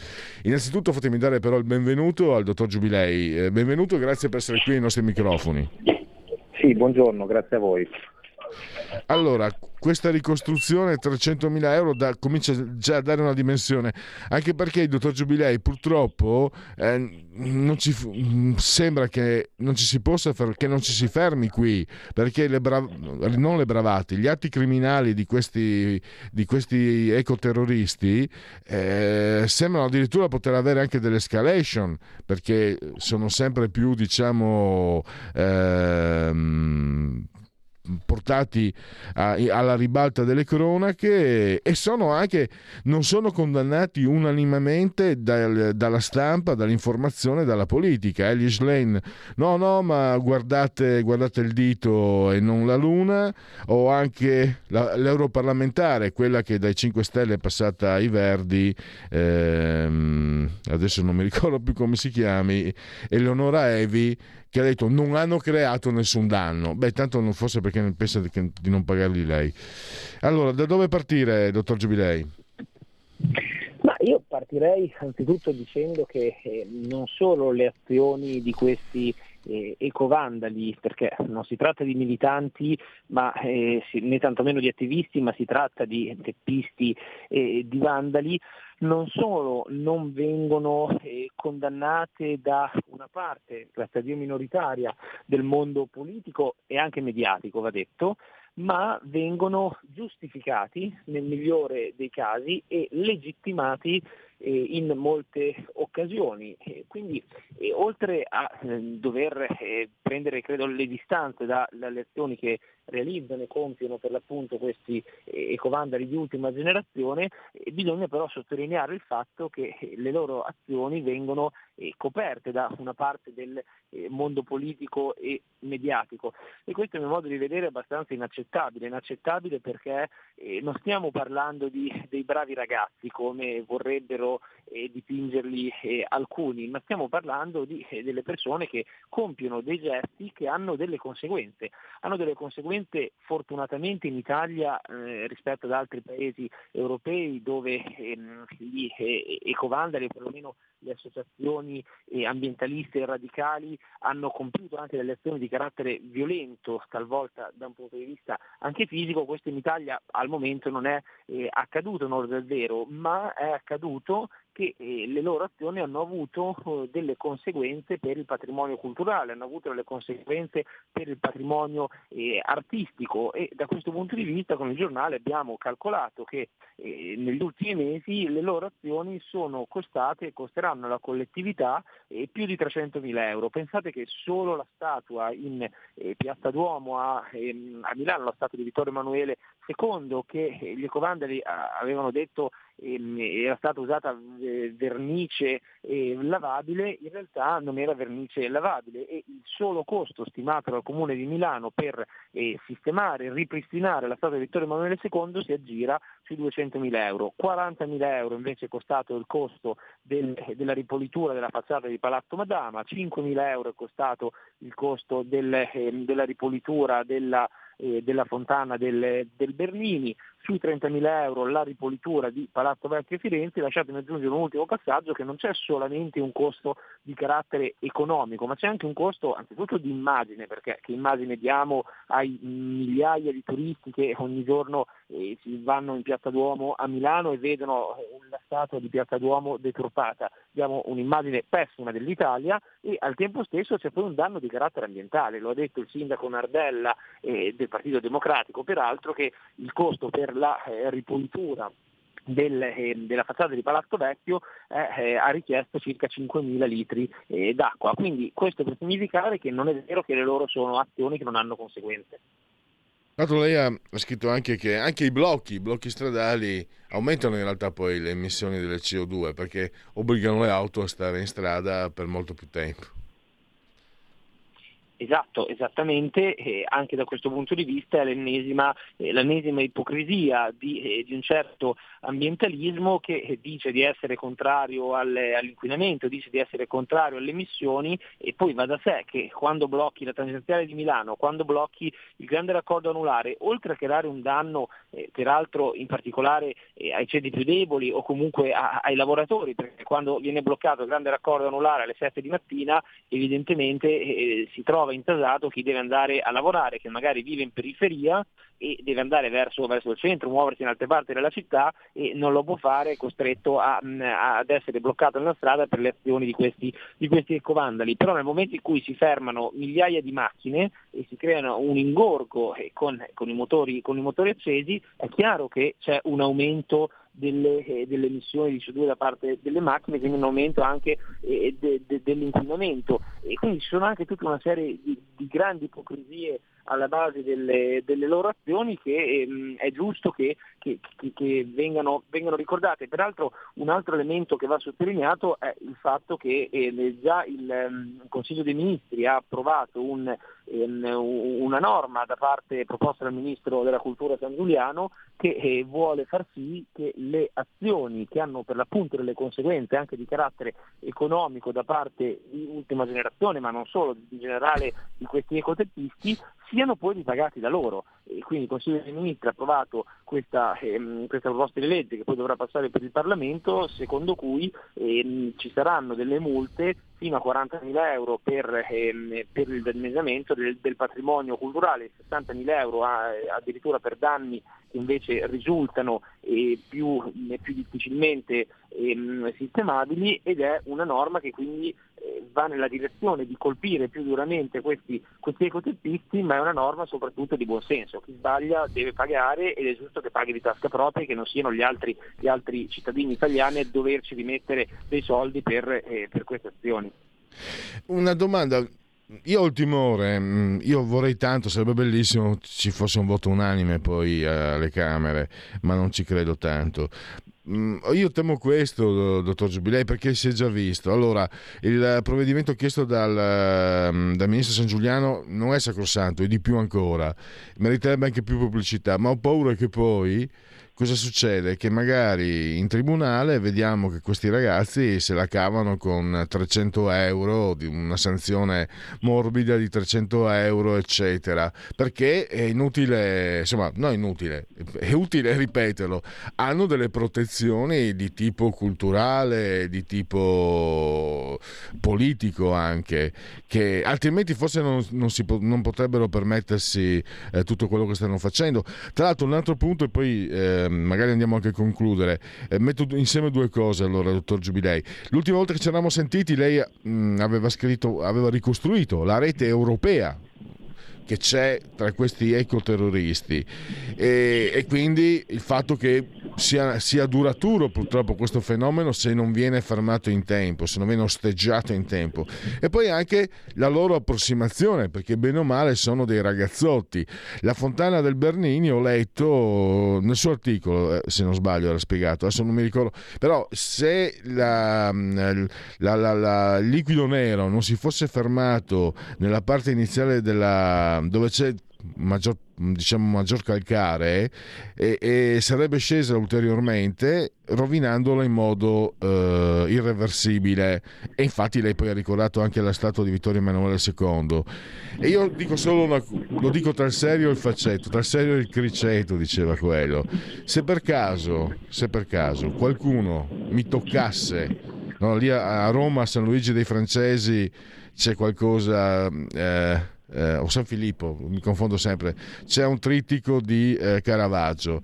Innanzitutto fatemi dare però il benvenuto al dottor Giubilei. Eh, benvenuto, grazie per essere qui ai nostri microfoni. Sì, buongiorno, grazie a voi. Allora, questa ricostruzione 300.000 euro da, comincia già a dare una dimensione, anche perché il dottor Giubilei purtroppo eh, non ci, sembra che non ci si possa che non ci si fermi qui, perché le bra- non le bravate, gli atti criminali di questi, di questi ecoterroristi eh, sembrano addirittura poter avere anche delle escalation, perché sono sempre più, diciamo, ehm, portati a, alla ribalta delle cronache e sono anche, non sono condannati unanimamente dal, dalla stampa, dall'informazione, dalla politica. Elias Lane, no, no, ma guardate, guardate il dito e non la luna, o anche la, l'europarlamentare, quella che dai 5 Stelle è passata ai Verdi, ehm, adesso non mi ricordo più come si chiami, Eleonora Evi, che ha detto non hanno creato nessun danno. Beh, tanto non fosse perché pensa di non pagarli lei. Allora, da dove partire, dottor Giubilei? Ma io partirei anzitutto dicendo che eh, non solo le azioni di questi eh, ecovandali, perché non si tratta di militanti ma, eh, né tantomeno di attivisti, ma si tratta di teppisti e di vandali, non solo non vengono eh, condannate da una parte, grazie a Dio minoritaria, del mondo politico e anche mediatico, va detto, ma vengono giustificati nel migliore dei casi e legittimati eh, in molte occasioni. Eh, quindi oltre a eh, dover eh, prendere credo, le distanze da, dalle azioni che realizzano e compiono per l'appunto questi eh, ecovandali di ultima generazione, bisogna però sottolineare il fatto che le loro azioni vengono coperte da una parte del mondo politico e mediatico e questo a mio modo di vedere è abbastanza inaccettabile, inaccettabile perché non stiamo parlando di, dei bravi ragazzi come vorrebbero eh, dipingerli eh, alcuni, ma stiamo parlando di, eh, delle persone che compiono dei gesti che hanno delle conseguenze. Hanno delle conseguenze fortunatamente in Italia eh, rispetto ad altri paesi europei dove ehm, gli eh, ecovandali, perlomeno le associazioni eh, ambientaliste e radicali, hanno compiuto anche delle azioni di carattere violento, talvolta da un punto di vista anche fisico. Questo in Italia al momento non è accaduto in ordine vero, ma è accaduto che eh, le loro azioni hanno avuto eh, delle conseguenze per il patrimonio culturale, hanno avuto delle conseguenze per il patrimonio eh, artistico e da questo punto di vista con il giornale abbiamo calcolato che eh, negli ultimi mesi le loro azioni sono costate e costeranno alla collettività eh, più di 300 mila euro. Pensate che solo la statua in eh, Piazza Duomo a, ehm, a Milano, la statua di Vittorio Emanuele II, che gli ecovandali avevano detto era stata usata eh, vernice lavabile, in realtà non era vernice lavabile e il solo costo stimato dal Comune di Milano per eh, sistemare e ripristinare la statua di Vittorio Emanuele II si aggira sui 200.000 euro. 40.000 euro invece è costato il costo del, della ripolitura della facciata di Palazzo Madama, 5.000 euro è costato il costo del, eh, della ripolitura della eh, della fontana del, del, Bernini, sui 30.000 euro la ripolitura di Palazzo Vecchio Firenze, lasciatemi aggiungere un ultimo passaggio che non c'è solamente un costo di carattere economico, ma c'è anche un costo anzitutto di immagine, perché che immagine diamo ai migliaia di turisti che ogni giorno eh, vanno in Piazza Duomo a Milano e vedono eh, la statua di Piazza Duomo deturpata. Diamo un'immagine pessima dell'Italia e al tempo stesso c'è poi un danno di carattere ambientale, lo ha detto il sindaco Nardella eh, del Partito Democratico, peraltro che il costo per la eh, ripulitura del, eh, della facciata di Palazzo Vecchio eh, ha richiesto circa 5.000 litri eh, d'acqua. Quindi questo per significare che non è vero che le loro sono azioni che non hanno conseguenze. Tanto lei ha scritto anche che anche i blocchi, i blocchi stradali aumentano in realtà poi le emissioni delle CO2 perché obbligano le auto a stare in strada per molto più tempo. Esatto, esattamente, eh, anche da questo punto di vista è l'ennesima, eh, l'ennesima ipocrisia di, eh, di, un certo ambientalismo che eh, dice di essere contrario al, all'inquinamento, dice di essere contrario alle emissioni e poi va da sé che quando blocchi la tangenziale di Milano, quando blocchi il grande raccordo anulare, oltre a creare un danno eh, peraltro in particolare eh, ai ceti più deboli o comunque a, ai lavoratori, perché quando viene bloccato il grande raccordo anulare alle 7 di mattina evidentemente si trova intasato chi deve andare a lavorare, che magari vive in periferia e deve andare verso, verso, il centro, muoversi in altre parti della città e non lo può fare, costretto a, a, ad essere bloccato nella strada per le azioni di questi, di questi ecovandali. Però nel momento in cui si fermano migliaia di macchine e si creano un ingorgo con, con, i motori, con i motori accesi, è chiaro che c'è un aumento delle, eh, delle, emissioni di CO2 da parte delle macchine, quindi un aumento anche eh, de, de, dell'inquinamento. E quindi ci sono anche tutta una serie di, di grandi ipocrisie alla base delle, delle loro azioni che ehm, è giusto che, che, che, che vengano, vengano, ricordate. Peraltro un altro elemento che va sottolineato è il fatto che eh, già il, um, Consiglio dei Ministri ha approvato un, um, una norma da parte proposta dal Ministro della Cultura San Giuliano che eh, vuole far sì che le azioni che hanno per l'appunto delle conseguenze anche di carattere economico da parte di ultima generazione, ma non solo, in generale di questi ecoteppisti, siano poi ripagati da loro. E quindi il Consiglio dei Ministri ha approvato questa, ehm, questa, proposta di legge che poi dovrà passare per il Parlamento, secondo cui ehm, ci saranno delle multe fino a 40.000 euro per, ehm, per il danneggiamento del, del, patrimonio culturale, 60.000 euro a, addirittura per danni che invece risultano eh, più, più, difficilmente ehm, sistemabili ed è una norma che quindi eh, va nella direzione di colpire più duramente questi, questi ecoteppisti, ma è una norma soprattutto di buonsenso. Chi sbaglia deve pagare ed è giusto che paghi di tasca propria e che non siano gli altri, gli altri cittadini italiani a doverci rimettere dei soldi per, eh, per queste azioni. Una domanda, io ho il timore, mm, io vorrei tanto, sarebbe bellissimo ci fosse un voto unanime poi alle Camere, ma non ci credo tanto. Mm, io temo questo, dottor Giubilei, perché si è già visto. Allora, il provvedimento chiesto dal, mm, dal, ministro San Giuliano non è sacrosanto, è di più ancora, meriterebbe anche più pubblicità, ma ho paura che poi cosa succede? Che magari in tribunale vediamo che questi ragazzi se la cavano con 300 euro, di una sanzione morbida di 300 euro, eccetera, perché è inutile, insomma, non inutile, è utile ripeterlo, hanno delle protezioni di tipo culturale, di tipo politico anche, che altrimenti forse non, non, si, non potrebbero permettersi eh, tutto quello che stanno facendo. Tra l'altro un altro punto e poi... Eh, Ehm, magari andiamo anche a concludere. Eh, metto insieme due cose allora, dottor Giubilei. L'ultima volta che ci eravamo sentiti lei mh, mm, aveva, scritto, aveva ricostruito la rete europea che c'è tra questi ecoterroristi e, e quindi il fatto che sia, sia, duraturo purtroppo questo fenomeno se non viene fermato in tempo, se non viene osteggiato in tempo e poi anche la loro approssimazione perché bene o male sono dei ragazzotti. La Fontana del Bernini ho letto nel suo articolo, eh, se non sbaglio era spiegato, adesso non mi ricordo, però se il liquido nero non si fosse fermato nella parte iniziale della dove c'è maggior, diciamo, maggior calcare e, e, sarebbe scesa ulteriormente rovinandola in modo eh, irreversibile. E infatti lei poi ha ricordato anche la statua di Vittorio Emanuele II e io dico solo una, lo dico tra il serio e il faccetto tra il serio e il criceto diceva quello. Se per caso se per caso qualcuno mi toccasse no, lì a Roma a San Luigi dei Francesi c'è qualcosa eh, eh, o San Filippo, mi confondo sempre, c'è un trittico di eh, Caravaggio.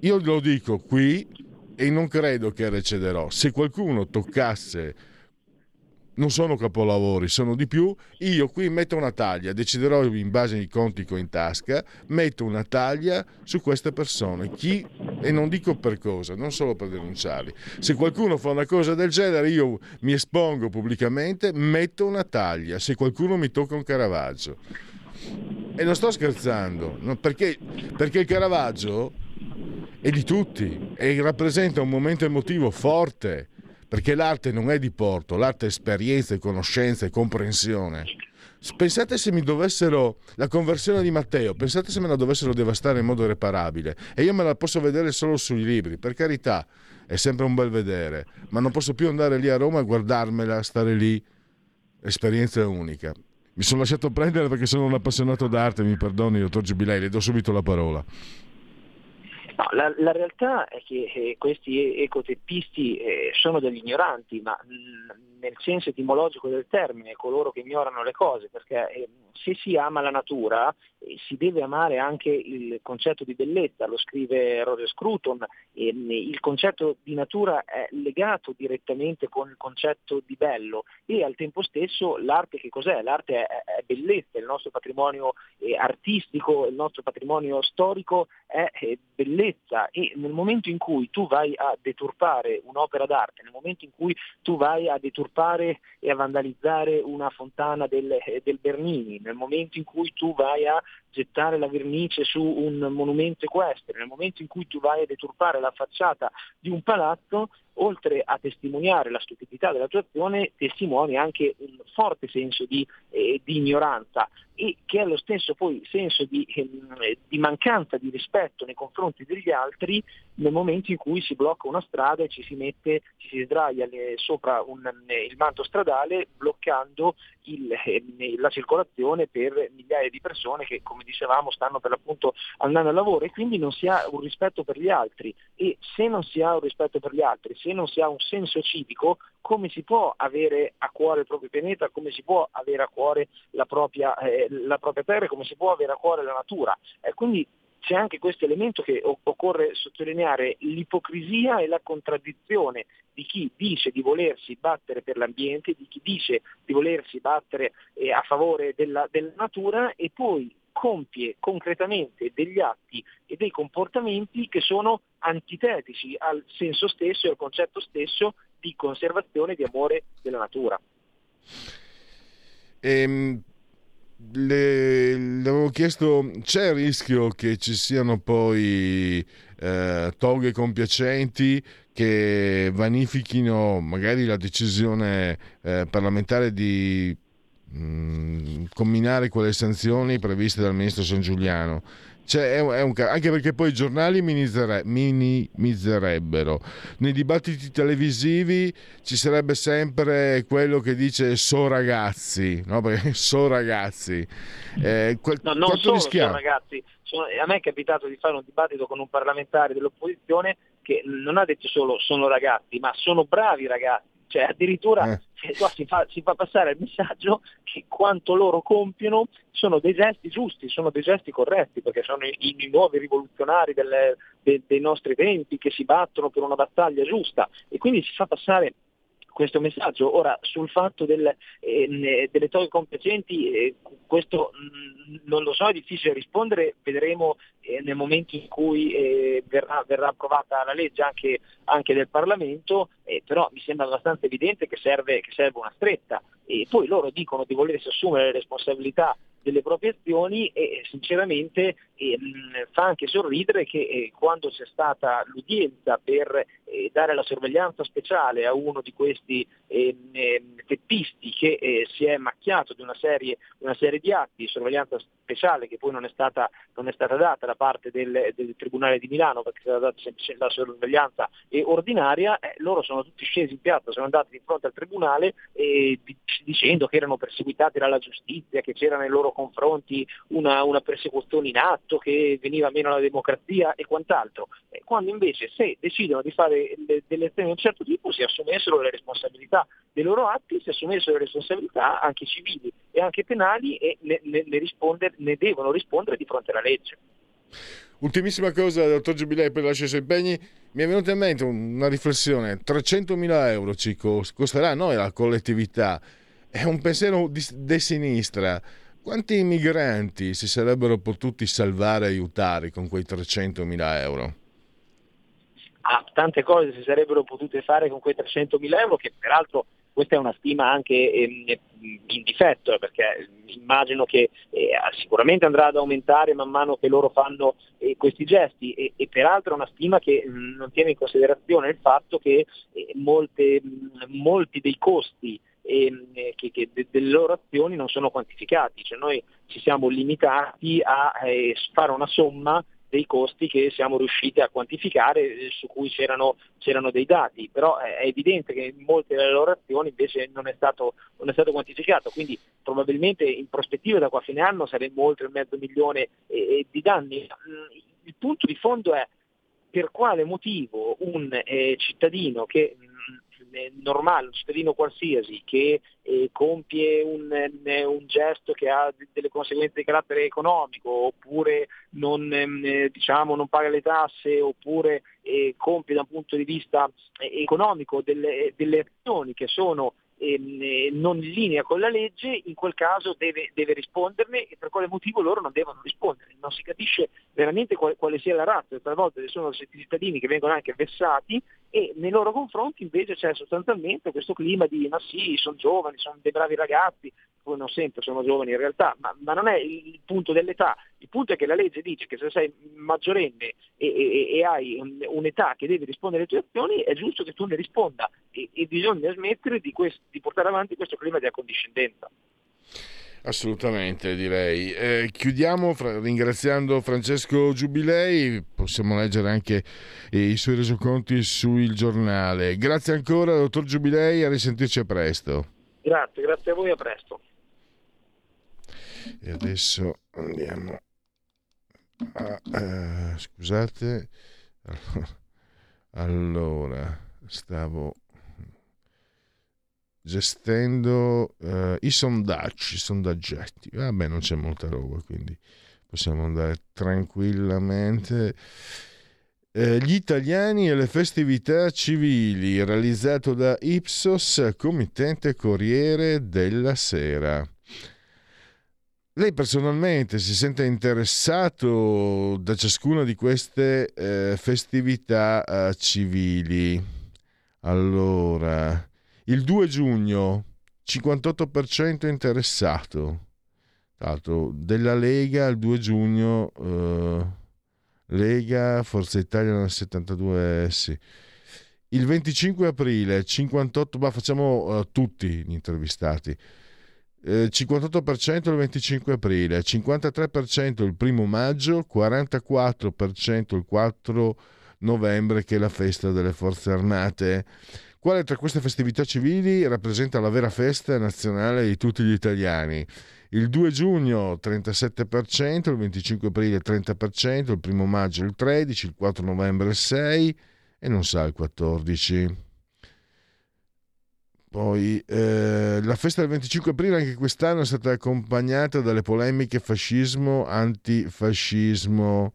Io lo dico qui e non credo che recederò. Se qualcuno toccasse non sono capolavori, sono di più. Io qui metto una taglia, deciderò in base ai conti che ho in tasca, metto una taglia su queste persone. Chi e non dico per cosa, non solo per denunciarli. Se qualcuno fa una cosa del genere, io mi espongo pubblicamente, metto una taglia. Se qualcuno mi tocca un Caravaggio. E non sto scherzando, perché, perché il Caravaggio è di tutti e rappresenta un momento emotivo forte perché l'arte non è di porto, l'arte è esperienza, è conoscenza, è comprensione. Pensate se mi dovessero la conversione di Matteo, pensate se me la dovessero devastare in modo irreparabile e io me la posso vedere solo sui libri, per carità, è sempre un bel vedere, ma non posso più andare lì a Roma e guardarmela, stare lì, esperienza unica. Mi sono lasciato prendere perché sono un appassionato d'arte, mi perdoni, dottor Giubilei, le do subito la parola. No, la, la, realtà è che eh, questi ecoteppisti eh, sono degli ignoranti, ma mh, mm, nel senso etimologico del termine, coloro che ignorano le cose, perché eh, se si ama la natura eh, si deve amare anche il concetto di bellezza, lo scrive Roger Scruton, ehm, il concetto di natura è legato direttamente con il concetto di bello e al tempo stesso l'arte che cos'è? L'arte è, è bellezza, il nostro patrimonio eh, artistico, il nostro patrimonio storico è, bellezza bellezza e nel momento in cui tu vai a deturpare un'opera d'arte, nel momento in cui tu vai a deturpare e a vandalizzare una fontana del, del Bernini, nel momento in cui tu vai a gettare la vernice su un monumento equestre, nel momento in cui tu vai a deturpare la facciata di un palazzo, oltre a testimoniare la stupidità della tua azione, testimoni anche un forte senso di, eh, di ignoranza e che è lo stesso poi senso di, eh, di, mancanza di rispetto nei confronti degli altri nel momento in cui si blocca una strada e ci si mette, ci si sdraia le, sopra un, eh, il manto stradale bloccando il, eh, la circolazione per migliaia di persone che come dicevamo stanno per l'appunto andando al lavoro e quindi non si ha un rispetto per gli altri. E se non si ha un rispetto per gli altri, se non si ha un senso civico, come si può avere a cuore il proprio pianeta, come si può avere a cuore la propria, eh, la propria terra? Come si può avere a cuore la natura. Eh, quindi c'è anche questo elemento che occorre sottolineare, l'ipocrisia e la contraddizione di chi dice di volersi battere per l'ambiente, di chi dice di volersi battere eh, a favore della, della natura e poi compie concretamente degli atti e dei comportamenti che sono antitetici al senso stesso e al concetto stesso di conservazione e di amore della natura. Ehm, le, le, avevo chiesto, c'è il rischio che ci siano poi eh, toghe compiacenti che vanifichino magari la decisione eh, parlamentare di mh, mm, combinare quelle sanzioni previste dal ministro San Giuliano. Cioè, è un, è un, anche perché poi i giornali minimizzerebbero. Nei dibattiti televisivi ci sarebbe sempre quello che dice so ragazzi, no? Perché so ragazzi. Eh, quel, no, non solo so ragazzi. a me è capitato di fare un dibattito con un parlamentare dell'opposizione che non ha detto solo sono ragazzi, ma sono bravi ragazzi cioè addirittura eh. Si, fa, si, fa, passare il messaggio che quanto loro compiono sono dei gesti giusti, sono dei gesti corretti, perché sono i, i nuovi rivoluzionari delle, de, dei nostri tempi che si battono per una battaglia giusta. E quindi si fa passare questo messaggio. Ora, sul fatto del, eh, delle toghe compiacenti, eh, questo mh, mm, non lo so, è difficile rispondere, vedremo eh, nel momento in cui eh, verrà, verrà, approvata la legge anche, anche del Parlamento, eh, però mi sembra abbastanza evidente che serve, che serve una stretta. E poi loro dicono di volersi assumere le responsabilità delle proprie azioni e sinceramente eh, fa anche sorridere che eh, quando c'è stata l'udienza per eh, dare la sorveglianza speciale a uno di questi ehm, teppisti che eh, si è macchiato di una serie, una serie, di atti di sorveglianza speciale che poi non è stata, non è stata data da parte del, del, Tribunale di Milano perché è stata data semplicemente la sorveglianza ordinaria, eh, loro sono tutti scesi in piazza, sono andati di fronte al Tribunale dicendo che erano perseguitati dalla giustizia, che c'era nei loro confronti una, una persecuzione in atto, che veniva meno la democrazia e quant'altro. E quando invece se decidono di fare delle azioni di un certo tipo si assumessero le responsabilità dei loro atti, si assumessero le responsabilità anche civili e anche penali e ne, ne, ne, ne devono rispondere di fronte alla legge. Ultimissima cosa, dottor Giubilei, per lasciare i suoi impegni, mi è venuta in mente una riflessione. 300.000 euro ci costerà a noi la collettività. È un pensiero di, di sinistra. Quanti migranti si sarebbero potuti salvare e aiutare con quei 300.000 euro? Ah, tante cose si sarebbero potute fare con quei 300.000 euro, che peraltro questa è una stima anche eh, in difetto, eh, perché immagino che eh, sicuramente andrà ad aumentare man mano che loro fanno eh, questi gesti e, e, peraltro è una stima che mh, mm, non tiene in considerazione il fatto che eh, molte, mh, molti dei costi ehm, che, che de, delle loro azioni non sono quantificati, cioè noi ci siamo limitati a eh, fare una somma dei costi che siamo riusciti a quantificare, eh, su cui c'erano, c'erano, dei dati, però è evidente che in molte delle loro azioni invece non è stato, non è stato quantificato, quindi probabilmente in prospettiva da qua a fine anno saremmo oltre mezzo milione eh, di danni. Mm, il punto di fondo è per quale motivo un eh, cittadino che normale, un cittadino qualsiasi che eh, compie un, eh, un, gesto che ha delle conseguenze di carattere economico oppure non, ehm, eh, diciamo, non paga le tasse oppure eh, compie da un punto di vista eh, economico delle, delle azioni che sono ehm, eh, non in linea con la legge, in quel caso deve, deve, risponderne e per quale motivo loro non devono rispondere. Non si capisce veramente quale, quale sia la razza, talvolta ci sono cittadini che vengono anche vessati e nei loro confronti invece c'è sostanzialmente questo clima di ma sì, sono giovani, sono dei bravi ragazzi, poi non sempre sono giovani in realtà, ma, ma, non è il punto dell'età, il punto è che la legge dice che se sei maggiorenne e, e, e hai un, un'età che devi rispondere alle tue azioni, è giusto che tu ne risponda e, e bisogna smettere di, quest, di portare avanti questo clima di accondiscendenza. Assolutamente, direi. Eh, chiudiamo fra- ringraziando Francesco Giubilei, possiamo leggere anche i suoi resoconti sul giornale. Grazie ancora, dottor Giubilei, a risentirci a presto. Grazie, grazie a voi, a presto. E adesso andiamo a... Uh, scusate, allora, stavo gestendo uh, i sondaggi, i sondaggetti. Vabbè, non c'è molta roba, quindi possiamo andare tranquillamente. Eh, gli italiani e le festività civili, realizzato da Ipsos, committente Corriere della Sera. Lei personalmente si sente interessato da ciascuna di queste eh, festività eh, civili? Allora, il 2 giugno 58% interessato. Tanto, della Lega il 2 giugno eh, Lega, Forza Italia nel 72 sì. Il 25 aprile 58, ma facciamo uh, tutti gli intervistati. Eh, 58% il 25 aprile, 53% il primo maggio, 44% il 4 novembre che è la festa delle forze armate. Quale tra queste festività civili rappresenta la vera festa nazionale di tutti gli italiani? Il 2 giugno 37%, il 25 aprile 30%, il 1 maggio il 13%, il 4 novembre il 6% e non sa il 14%. Poi eh, la festa del 25 aprile anche quest'anno è stata accompagnata dalle polemiche fascismo-antifascismo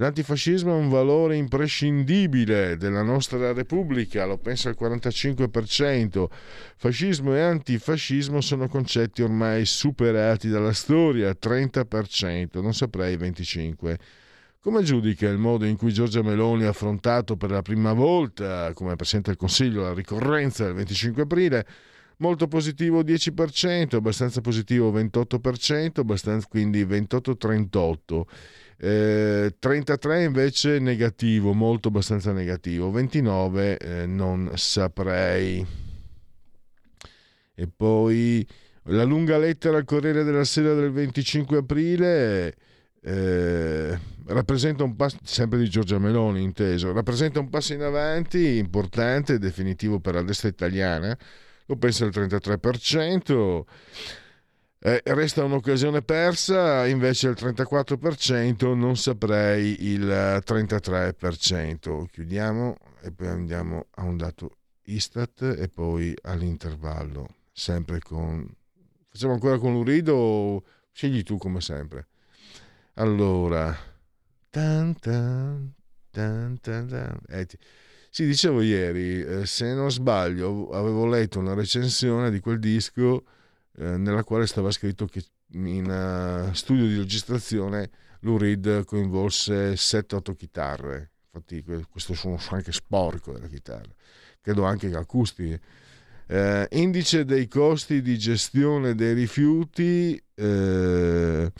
L'antifascismo è un valore imprescindibile della nostra Repubblica, lo pensa il 45%. Fascismo e antifascismo sono concetti ormai superati dalla storia, 30%, non saprei 25%. Come giudica il modo in cui Giorgia Meloni ha affrontato per la prima volta, come Presidente del Consiglio, la ricorrenza del 25 aprile? Molto positivo 10%, abbastanza positivo 28%, abbastanza, quindi 28-38%. Eh, 33 invece negativo, molto abbastanza negativo, 29 eh, non saprei. E poi la lunga lettera al Corriere della Sera del 25 aprile eh, rappresenta un passo, sempre di Giorgia Meloni inteso, rappresenta un passo in avanti importante e definitivo per la destra italiana, lo pensa il 33%. Eh, resta un'occasione persa, invece il 34%, non saprei il 33%. Chiudiamo e poi andiamo a un dato Istat e poi all'intervallo, sempre con... Facciamo ancora con l'Urido scegli tu come sempre? Allora... Tan tan, tan tan. Eh, sì, dicevo ieri, eh, se non sbaglio, avevo letto una recensione di quel disco eh, nella quale stava scritto che in uh, studio di registrazione Lou Reed coinvolse 7-8 chitarre, infatti questo suono anche sporco della chitarra, credo anche che acustiche. Eh, indice dei costi di gestione dei rifiuti, eh,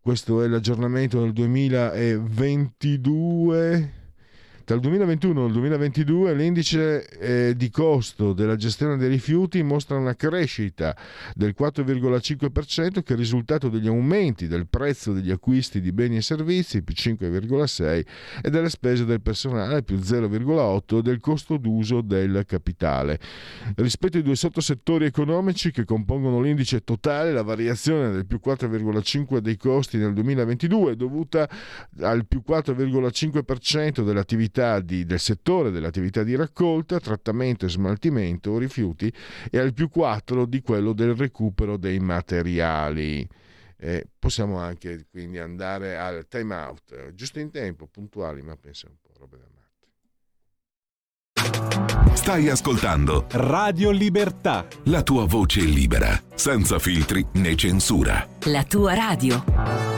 questo è l'aggiornamento del 2022 dal 2021 al 2022 l'indice eh, di costo della gestione dei rifiuti mostra una crescita del 4,5% che è il risultato degli aumenti del prezzo degli acquisti di beni e servizi più 5,6% e delle spese del personale più 0,8% del costo d'uso del capitale. Rispetto ai due sottosettori economici che compongono l'indice totale, la variazione del più 4,5% dei costi nel 2022 è dovuta al più 4,5% dell'attività di, del settore dell'attività di raccolta, trattamento e smaltimento rifiuti e al più 4 di quello del recupero dei materiali. Eh, possiamo anche quindi andare al time out, giusto in tempo, puntuali, ma pensa un po' roba da Stai ascoltando Radio Libertà. la tua voce libera, senza filtri né censura. La tua radio.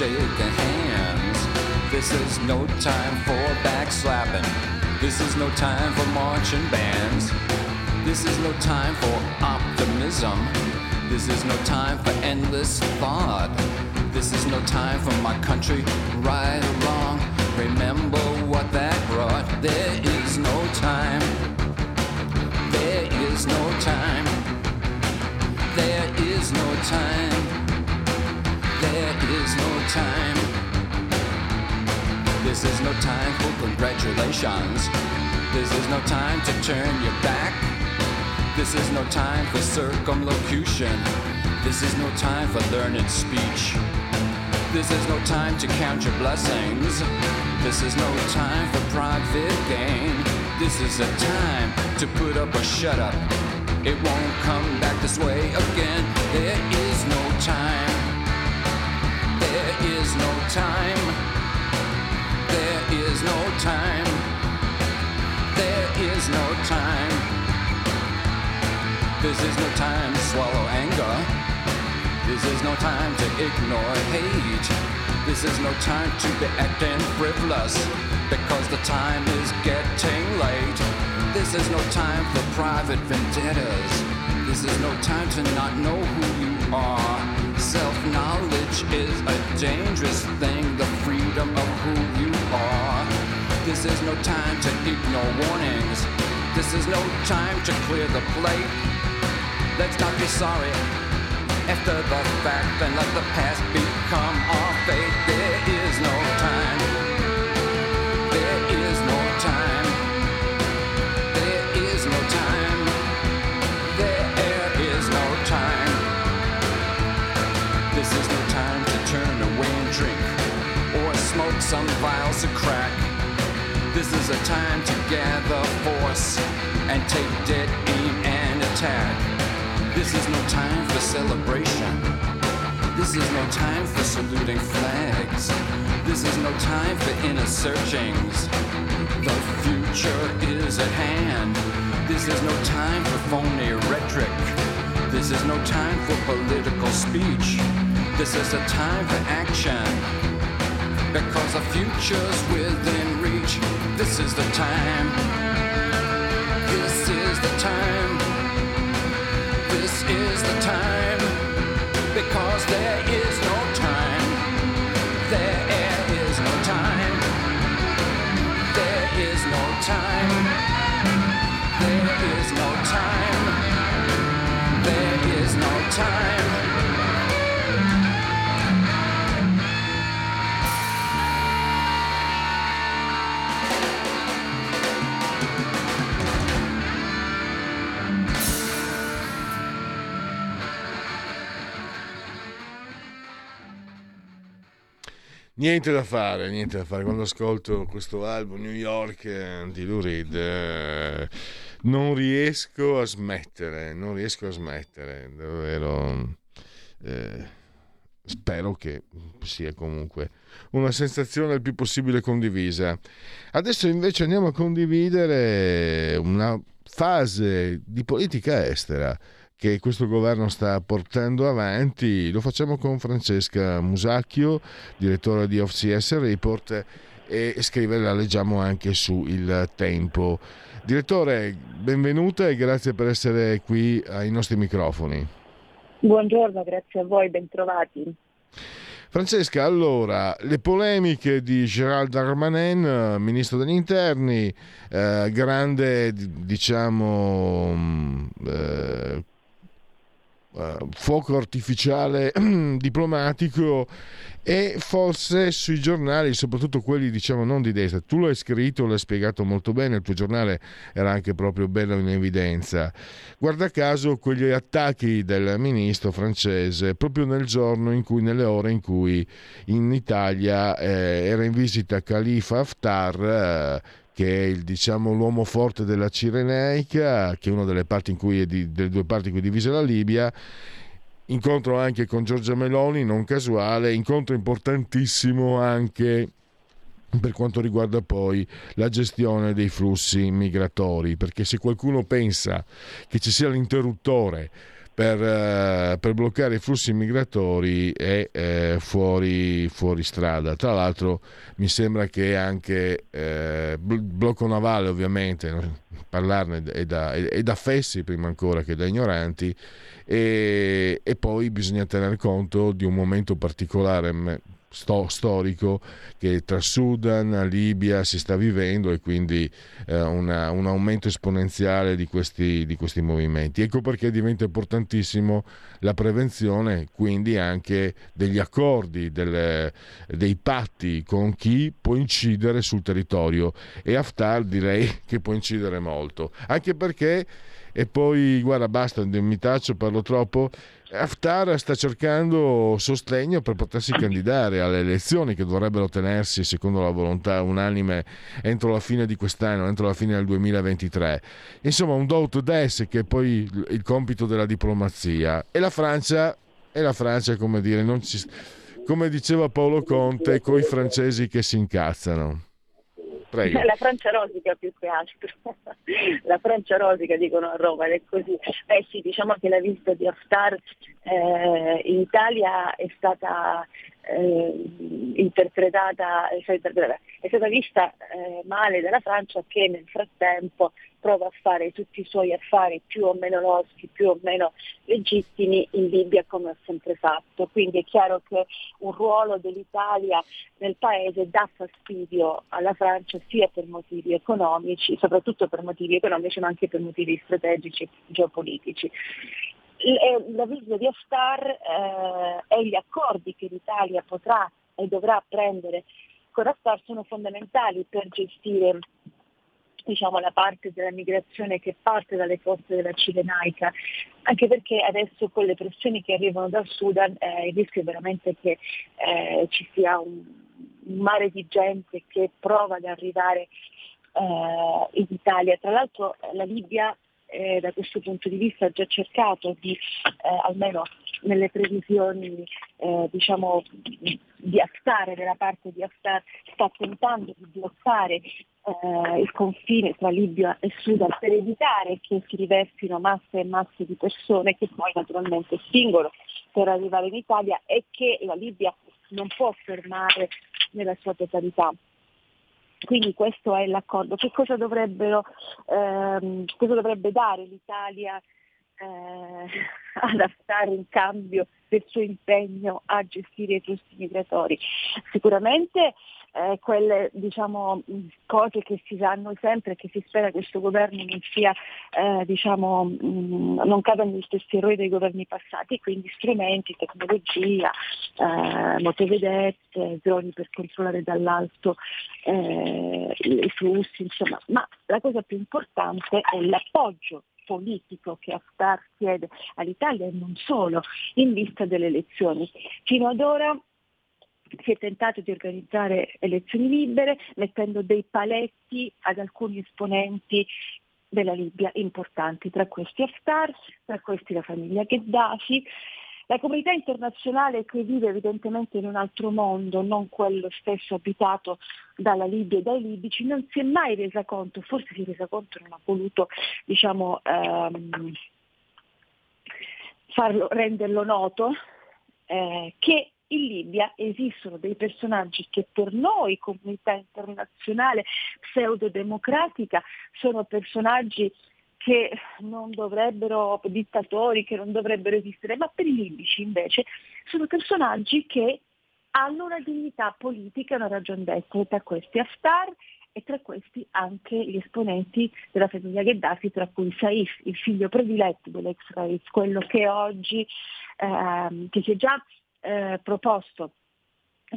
Shaking hands. This is no time for backslapping. This is no time for marching bands. This is no time for optimism. This is no time for endless thought. This is no time for my country right along. Remember what that brought. There is no time. There is no time. There is no time. Time. This is no time for congratulations. This is no time to turn your back. This is no time for circumlocution. This is no time for learned speech. This is no time to count your blessings. This is no time for private gain. This is a time to put up or shut up. It won't come back this way again. There is no time. There is no time. There is no time. There is no time. This is no time to swallow anger. This is no time to ignore hate. This is no time to be acting frivolous because the time is getting late. This is no time for private vendettas. This is no time to not know who you are. Self knowledge is a dangerous thing, the freedom of who you are. This is no time to ignore warnings. This is no time to clear the plate. Let's not be sorry after the fact and let the past become some vials of crack. This is a time to gather force and take dead aim and attack. This is no time for celebration. This is no time for saluting flags. This is no time for inner searchings. The future is at hand. This is no time for phony rhetoric. This is no time for political speech. This is a time for action. Because the future's within reach. This is the time. This is the time. This is the time. Because there is no time. There is no time. There is no time. There is no time. Niente da fare, niente da fare. Quando ascolto questo album New York eh, di Lou Reed, eh, non riesco a smettere, non riesco a smettere, davvero. eh, spero che sia comunque una sensazione il più possibile condivisa. Adesso invece andiamo a condividere una fase di politica estera che questo governo sta portando avanti. Lo facciamo con Francesca Musacchio, direttore di OFCS Report e scrive, la leggiamo anche su Il Tempo. Direttore, benvenuta e grazie per essere qui ai nostri microfoni. Buongiorno, grazie a voi, bentrovati. Francesca, allora, le polemiche di Gerald Darmanin, ministro degli interni, eh, grande, diciamo, mm, eh, uh, fuoco artificiale diplomatico e forse sui giornali, soprattutto quelli diciamo non di destra, tu l'hai scritto, l'hai spiegato molto bene, il tuo giornale era anche proprio bello in evidenza. Guarda caso quegli attacchi del ministro francese proprio nel giorno in cui, nelle ore in cui in Italia eh, era in visita Khalifa Haftar, eh, che è il, diciamo, l'uomo forte della Cirenaica, che è una delle, è di, delle due parti in cui è divisa la Libia. Incontro anche con Giorgia Meloni, non casuale, incontro importantissimo anche per quanto riguarda poi la gestione dei flussi migratori, perché se qualcuno pensa che ci sia l'interruttore per, uh, per, bloccare i flussi migratori è eh, fuori, fuori, strada. Tra l'altro mi sembra che anche eh, blocco navale ovviamente, parlarne è da, è da, fessi prima ancora che da ignoranti e, e poi bisogna tener conto di un momento particolare sto- storico che tra Sudan e Libia si sta vivendo e quindi eh, una, un aumento esponenziale di questi, di questi movimenti. Ecco perché diventa importantissimo la prevenzione, quindi anche degli accordi, delle, dei patti con chi può incidere sul territorio e Haftar direi che può incidere molto, anche perché e poi guarda basta, mi taccio, parlo troppo Haftar sta cercando sostegno per potersi candidare alle elezioni che dovrebbero tenersi, secondo la volontà unanime, entro la fine di quest'anno, entro la fine del 2023. Insomma, un do to des che è poi il compito della diplomazia. E la Francia, e la Francia come dire, ci, come diceva Paolo Conte, coi francesi che si incazzano. Prego. La Francia rosica più che altro. la Francia rosica dicono a Roma ed è così. Eh sì, diciamo che la visita di Haftar eh, in Italia è stata eh, interpretata, è stata vista eh, male dalla Francia che nel frattempo prova a fare tutti i suoi affari più o meno loschi, più o meno legittimi in Libia come ha sempre fatto. Quindi è chiaro che un ruolo dell'Italia nel paese dà fastidio alla Francia sia per motivi economici, soprattutto per motivi economici ma anche per motivi strategici e geopolitici. La visita di Haftar eh, e gli accordi che l'Italia potrà e dovrà prendere con Haftar sono fondamentali per gestire diciamo, la parte della migrazione che parte dalle coste della Cirenaica, anche perché adesso con le pressioni che arrivano dal Sudan eh, il rischio è veramente che eh, ci sia un, mare di gente che prova ad arrivare eh, in Italia. Tra l'altro la Libia eh, da questo punto di vista ha già cercato di, eh, almeno nelle previsioni eh, diciamo, di Haftar, della parte di Haftar, sta tentando di bloccare eh, il confine tra Libia e Sudan per evitare che si riversino masse e masse di persone che poi naturalmente spingono per arrivare in Italia e che la Libia non può fermare nella sua totalità. Quindi questo è l'accordo. Che cosa, ehm, cosa dovrebbe dare l'Italia eh, adattare in cambio del suo impegno a gestire i flussi migratori? Sicuramente eh, quelle diciamo, cose che si sanno sempre e che si spera questo governo non sia, eh, diciamo, mh, non cada negli stessi errori dei governi passati, quindi strumenti, tecnologia, eh, motovedette, droni per controllare dall'alto eh, i flussi, insomma, ma la cosa più importante è l'appoggio politico che Haftar chiede all'Italia e non solo in vista delle elezioni. Fino ad ora si è tentato di organizzare elezioni libere mettendo dei paletti ad alcuni esponenti della Libia importanti, tra questi Haftar, tra questi la famiglia Gheddafi La comunità internazionale che vive evidentemente in un altro mondo, non quello stesso abitato dalla Libia e dai libici, non si è mai resa conto, forse si è resa conto, non ha voluto diciamo, ehm, farlo, renderlo noto, eh, che in Libia esistono dei personaggi che per noi, comunità internazionale pseudodemocratica, sono personaggi che non dovrebbero, dittatori che non dovrebbero esistere, ma per i libici invece sono personaggi che hanno una dignità politica e una ragione d'essere, tra questi Haftar e tra questi anche gli esponenti della famiglia Gheddafi, tra cui Saif, il figlio prediletto dell'ex Raif, quello che oggi, ehm, che si è già eh, proposto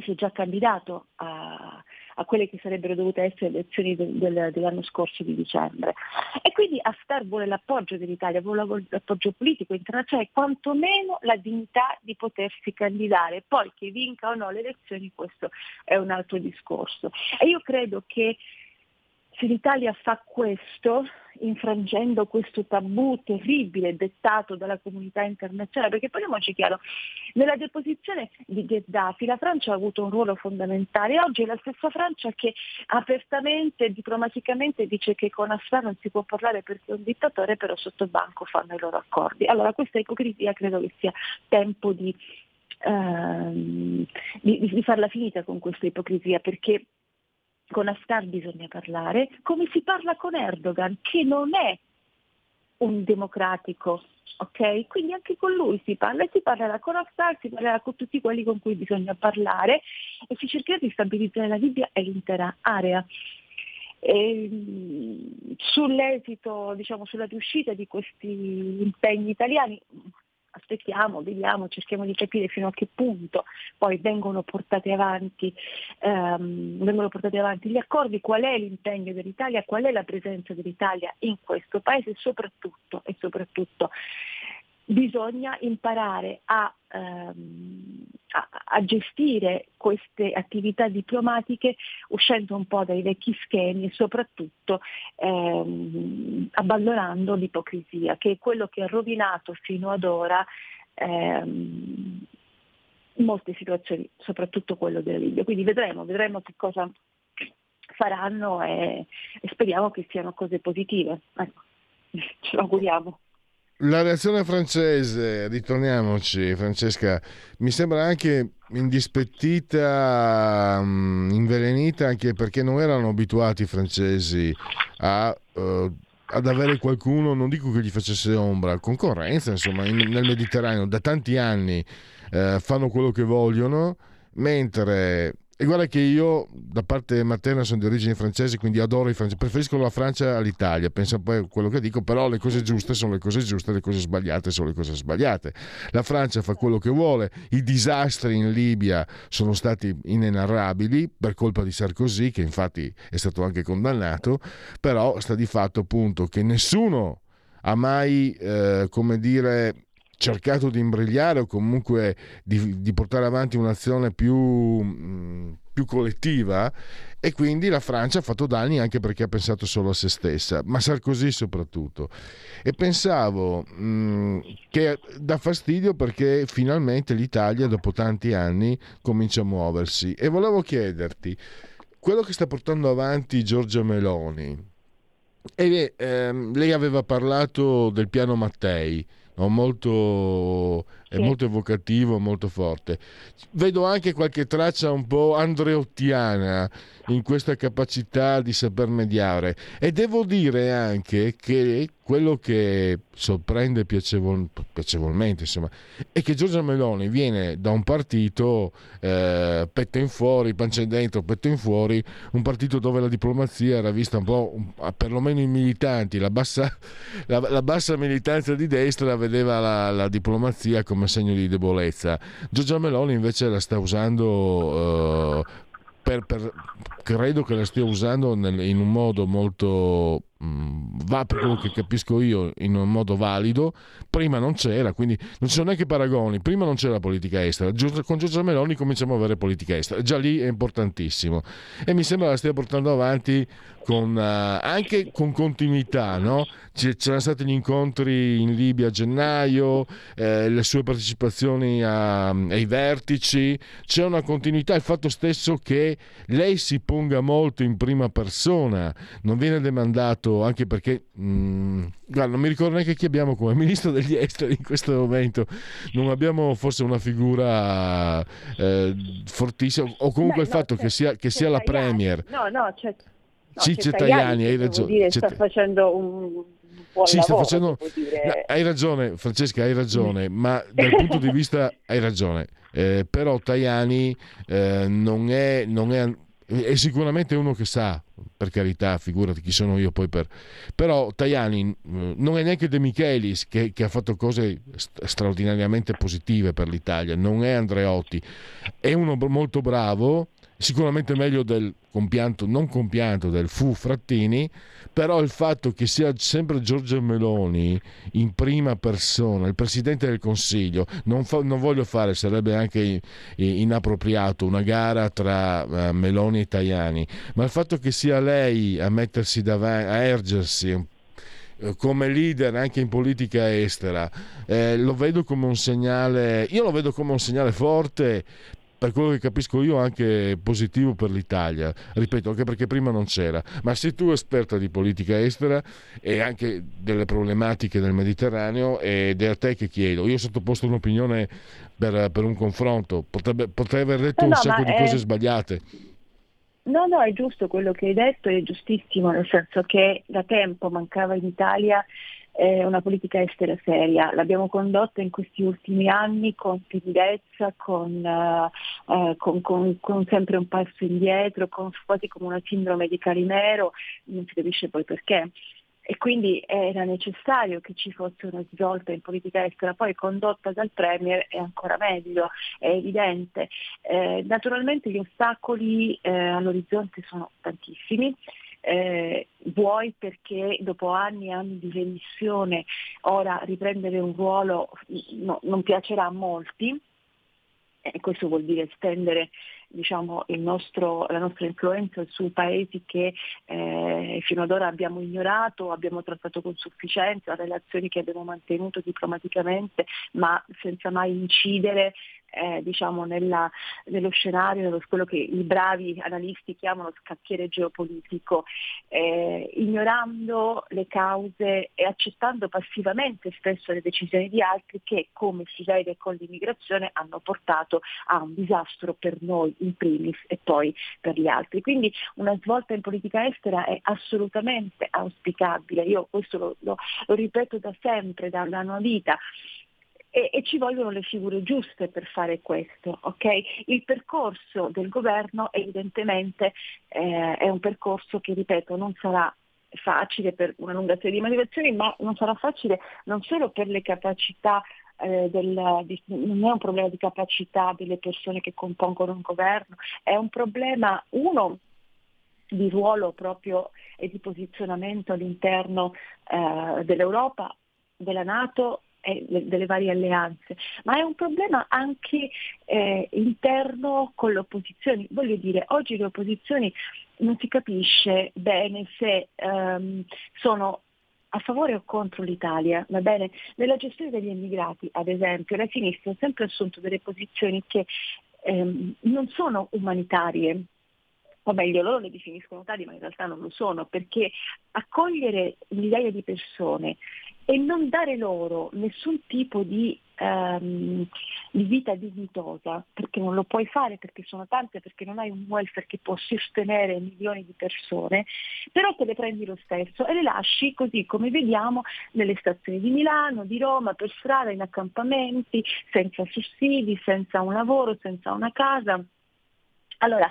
si è già candidato a, a, quelle che sarebbero dovute essere le elezioni del, del, dell'anno scorso di dicembre. E quindi Haftar vuole l'appoggio dell'Italia, vuole l'appoggio politico internazionale, quantomeno la dignità di potersi candidare. Poi che vinca o no le elezioni, questo è un altro discorso. E io credo che se l'Italia fa questo, infrangendo questo tabù terribile dettato dalla comunità internazionale, perché parliamoci chiaro, nella deposizione di Gheddafi la Francia ha avuto un ruolo fondamentale, oggi è la stessa Francia che apertamente, diplomaticamente dice che con Assad non si può parlare perché è un dittatore, però sotto banco fanno i loro accordi. Allora questa ipocrisia credo che sia tempo di, ehm, di, di farla finita con questa ipocrisia, perché con Haftar bisogna parlare, come si parla con Erdogan, che non è un democratico, ok? Quindi anche con lui si parla si parlerà con Haftar, si parlerà con tutti quelli con cui bisogna parlare e si cercherà di stabilizzare la Libia e l'intera area. E, sull'esito, diciamo, sulla riuscita di questi impegni italiani, aspettiamo, vediamo, cerchiamo di capire fino a che punto poi vengono portati avanti, ehm, vengono portati avanti gli accordi, qual è l'impegno dell'Italia, qual è la presenza dell'Italia in questo paese soprattutto, e soprattutto bisogna imparare a, ehm, a, gestire queste attività diplomatiche uscendo un po' dai vecchi schemi e soprattutto ehm, abbandonando l'ipocrisia, che è quello che ha rovinato fino ad ora ehm, molte situazioni, soprattutto quello della Libia. Quindi vedremo, vedremo che cosa faranno e, e speriamo che siano cose positive. Ecco, ce lo auguriamo. La reazione francese, ritorniamoci Francesca, mi sembra anche indispettita, mm, invelenita anche perché non erano abituati i francesi a, uh, ad avere qualcuno, non dico che gli facesse ombra, concorrenza insomma in, nel Mediterraneo da tanti anni uh, fanno quello che vogliono, mentre e guarda che io da parte materna sono di origini francesi, quindi adoro i francesi, preferisco la Francia all'Italia, pensa poi a quello che dico, però le cose giuste sono le cose giuste, le cose sbagliate sono le cose sbagliate. La Francia fa quello che vuole, i disastri in Libia sono stati inenarrabili per colpa di Sarkozy, che infatti è stato anche condannato, però sta di fatto appunto che nessuno ha mai, eh, come dire, cercato di imbrigliare o comunque di, di portare avanti un'azione più, mm, più, collettiva e quindi la Francia ha fatto danni anche perché ha pensato solo a se stessa, ma Sarkozy soprattutto. E pensavo mh, mm, che dà fastidio perché finalmente l'Italia dopo tanti anni comincia a muoversi e volevo chiederti, quello che sta portando avanti Giorgia Meloni, e, ehm, lei aveva parlato del piano Mattei, no? molto, è molto evocativo, molto forte. Vedo anche qualche traccia un po' andreottiana in questa capacità di saper mediare e devo dire anche che quello che sorprende piacevol- piacevolmente insomma, è che Giorgia Meloni viene da un partito eh, petto in fuori, pancia in dentro, petto in fuori, un partito dove la diplomazia era vista un po', perlomeno i militanti, la bassa, la, la bassa militanza di destra vedeva la, la, diplomazia come segno di debolezza. Giorgia Meloni invece la sta usando eh, per, per, credo che la stia usando nel, in un modo molto mh, va per quello che capisco io in un modo valido, prima non c'era, quindi non ci sono neanche paragoni, prima non c'era politica estera, con Giorgia Meloni cominciamo a avere politica estera, già lì è importantissimo. E mi sembra la stia portando avanti con, uh, anche con continuità, no? C- c'erano stati gli incontri in Libia a gennaio, eh, le sue partecipazioni a, ai vertici, c'è una continuità, il fatto stesso che lei si ponga molto in prima persona, non viene demandato anche perché, mh, mm, guarda, non mi ricordo neanche chi abbiamo come ministro degli esteri in questo momento, non abbiamo forse una figura eh, fortissima, o comunque Beh, il no, fatto che sia, che sia la Premier. No, no, c'è No, Ciccio Tajani, hai ragione. Dire, sta facendo un sì, lavoro, facendo... No, hai ragione, Francesca, hai ragione, ma dal punto di vista hai ragione. Eh, però Tajani eh, non, è, non è, è sicuramente uno che sa, per carità, figurati chi sono io poi per... Però Tajani non è neanche De Michelis che, che ha fatto cose straordinariamente positive per l'Italia, non è Andreotti, è uno molto bravo, sicuramente meglio del compianto, non compianto del Fu Frattini, però il fatto che sia sempre Giorgio Meloni in prima persona, il Presidente del Consiglio, non, fa, non voglio fare, sarebbe anche inappropriato, una gara tra uh, Meloni e Tajani, ma il fatto che sia lei a mettersi davanti, a ergersi eh, come leader anche in politica estera, eh, lo vedo come un segnale, io lo vedo come un segnale forte per quello che capisco io anche positivo per l'Italia, ripeto anche perché prima non c'era, ma sei tu esperta di politica estera e anche delle problematiche del Mediterraneo ed è a te che chiedo, io ho sottoposto un'opinione per, per un confronto, Potrebbe, potrei aver detto no, un sacco di è... cose sbagliate. No, no, è giusto quello che hai detto, è giustissimo, nel senso che da tempo mancava in Italia eh, una politica estera seria. L'abbiamo condotta in questi ultimi anni con timidezza, con, uh, con, con, con, sempre un passo indietro, quasi come una sindrome di Calimero, non si capisce poi perché. E quindi era necessario che ci fosse una svolta in politica estera, poi condotta dal Premier è ancora meglio, è evidente. Eh, naturalmente gli ostacoli eh, all'orizzonte sono tantissimi, eh, vuoi perché dopo anni e anni di remissione ora riprendere un ruolo no, non piacerà a molti, e questo vuol dire estendere diciamo, nostro, la nostra influenza su paesi che eh, fino ad ora abbiamo ignorato, abbiamo trattato con sufficienza, relazioni che abbiamo mantenuto diplomaticamente, ma senza mai incidere eh, diciamo nella, nello scenario, nello, quello che i bravi analisti chiamano scacchiere geopolitico, eh, ignorando le cause e accettando passivamente spesso le decisioni di altri che, come si vede con l'immigrazione, hanno portato a un disastro per noi in primis e poi per gli altri. Quindi una svolta in politica estera è assolutamente auspicabile, io questo lo, lo, lo ripeto da sempre, da, una vita e, e, ci vogliono le figure giuste per fare questo. Okay? Il percorso del governo evidentemente eh, è un percorso che, ripeto, non sarà facile per una lunga serie di motivazioni, ma non sarà facile non solo per le capacità eh, del, di, non è un problema di capacità delle persone che compongono un governo, è un problema, uno, di ruolo proprio e di posizionamento all'interno eh, dell'Europa, della Nato e delle varie alleanze, ma è un problema anche eh, interno con le opposizioni. Voglio dire, oggi le opposizioni non si capisce bene se ehm, sono a favore o contro l'Italia, va bene? Nella gestione degli immigrati, ad esempio, la sinistra ha sempre assunto delle posizioni che ehm, non sono umanitarie, o meglio loro le definiscono tali ma in realtà non lo sono, perché accogliere migliaia di persone e non dare loro nessun tipo di, um, di, vita dignitosa, perché non lo puoi fare, perché sono tante, perché non hai un welfare che può sostenere milioni di persone, però te le prendi lo stesso e le lasci così come vediamo nelle stazioni di Milano, di Roma, per strada, in accampamenti, senza sussidi, senza un lavoro, senza una casa. Allora,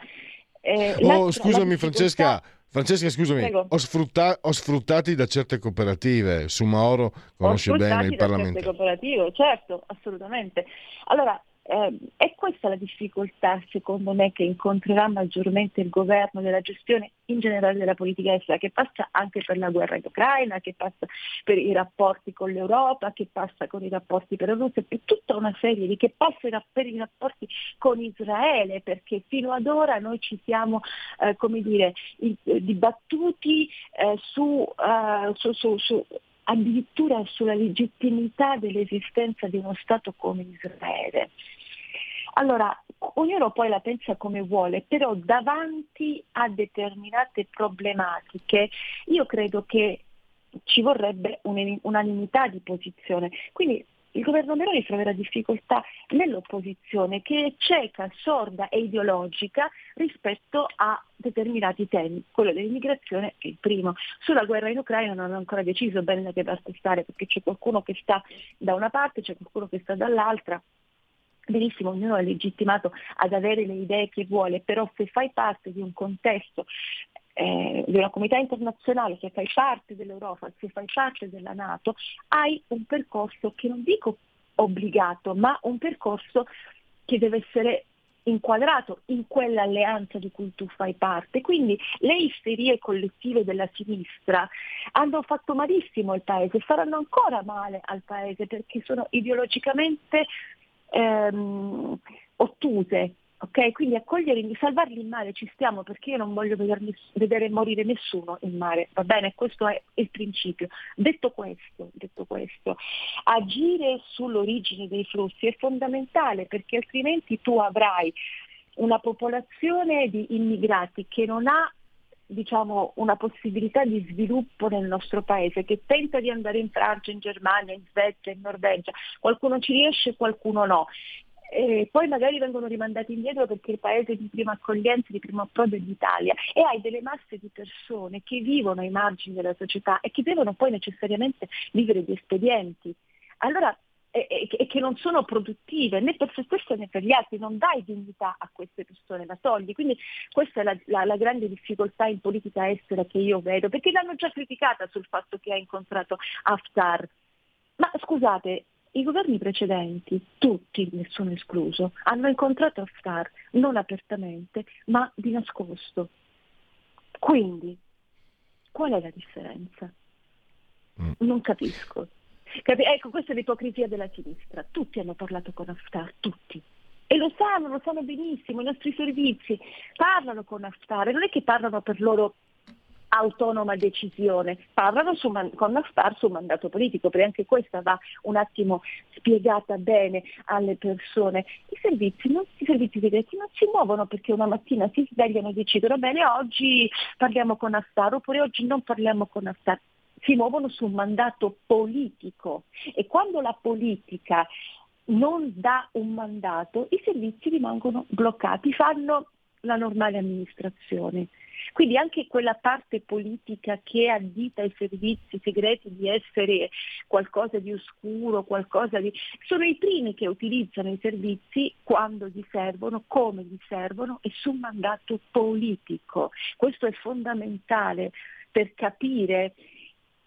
eh, oh, scusami Francesca, Francesca, scusami, ho, sfrutta- ho, sfruttati da certe cooperative. Su Mauro conosce bene il Parlamento. Certe cooperative, certo, assolutamente. Allora, Eh, è questa la difficoltà, secondo me, che incontrerà maggiormente il governo della gestione in generale della politica estera, che passa anche per la guerra in Ucraina, che passa per i rapporti con l'Europa, che passa con i rapporti per la Russia, per tutta una serie di che passa per i rapporti con Israele, perché fino ad ora noi ci siamo, eh, come dire, dibattuti eh, su, eh, su, su, su addirittura sulla legittimità dell'esistenza di uno Stato come Israele. Allora, ognuno poi la pensa come vuole, però davanti a determinate problematiche io credo che ci vorrebbe unanimità di posizione. Quindi il governo Meloni troverà difficoltà nell'opposizione che è cieca, sorda e ideologica rispetto a determinati temi. Quello dell'immigrazione è il primo. Sulla guerra in Ucraina non hanno ancora deciso bene da che parte stare perché c'è qualcuno che sta da una parte, c'è qualcuno che sta dall'altra. Benissimo, ognuno è legittimato ad avere le idee che vuole, però se fai parte di un contesto eh, di una comunità internazionale, se fai parte dell'Europa, se fai parte della Nato, hai un percorso che non dico obbligato, ma un percorso che deve essere inquadrato in quell'alleanza di cui tu fai parte. Quindi le isterie collettive della sinistra hanno fatto malissimo al Paese, faranno ancora male al Paese perché sono ideologicamente ehm, ottuse, Ok, quindi accogliere, salvarli in mare ci stiamo perché io non voglio vedere, vedere, morire nessuno in mare, va bene? Questo è il principio. Detto questo, detto questo, agire sull'origine dei flussi è fondamentale perché altrimenti tu avrai una popolazione di immigrati che non ha diciamo, una possibilità di sviluppo nel nostro paese, che tenta di andare in Francia, in Germania, in Svezia, in Norvegia, qualcuno ci riesce, qualcuno no. E poi magari vengono rimandati indietro perché il paese di prima accoglienza, di primo approdo è l'Italia e hai delle masse di persone che vivono ai margini della società e che devono poi necessariamente vivere di espedienti. Allora, e, e, che non sono produttive né per se stesse né per gli altri, non dai dignità a queste persone, la togli. Quindi questa è la, la, la, grande difficoltà in politica estera che io vedo, perché l'hanno già criticata sul fatto che ha incontrato Haftar. Ma scusate, i governi precedenti, tutti, nessuno escluso, hanno incontrato Haftar non apertamente, ma di nascosto. Quindi, qual è la differenza? Mm. Non capisco. Capi- ecco, questa è l'ipocrisia della sinistra. Tutti hanno parlato con Haftar, tutti. E lo sanno, lo sanno benissimo, i nostri servizi parlano con Haftar, non è che parlano per loro autonoma decisione, parlano su, con Haftar sul mandato politico, perché anche questa va un attimo spiegata bene alle persone. I servizi, non, i servizi segreti non si muovono perché una mattina si svegliano e decidono bene oggi parliamo con Haftar oppure oggi non parliamo con Haftar. Si muovono su un mandato politico e quando la politica non dà un mandato, i servizi rimangono bloccati, fanno la normale amministrazione. Quindi anche quella parte politica che addita ai servizi segreti di essere qualcosa di oscuro, qualcosa di... sono i primi che utilizzano i servizi quando gli servono, come gli servono e su mandato politico. Questo è fondamentale per capire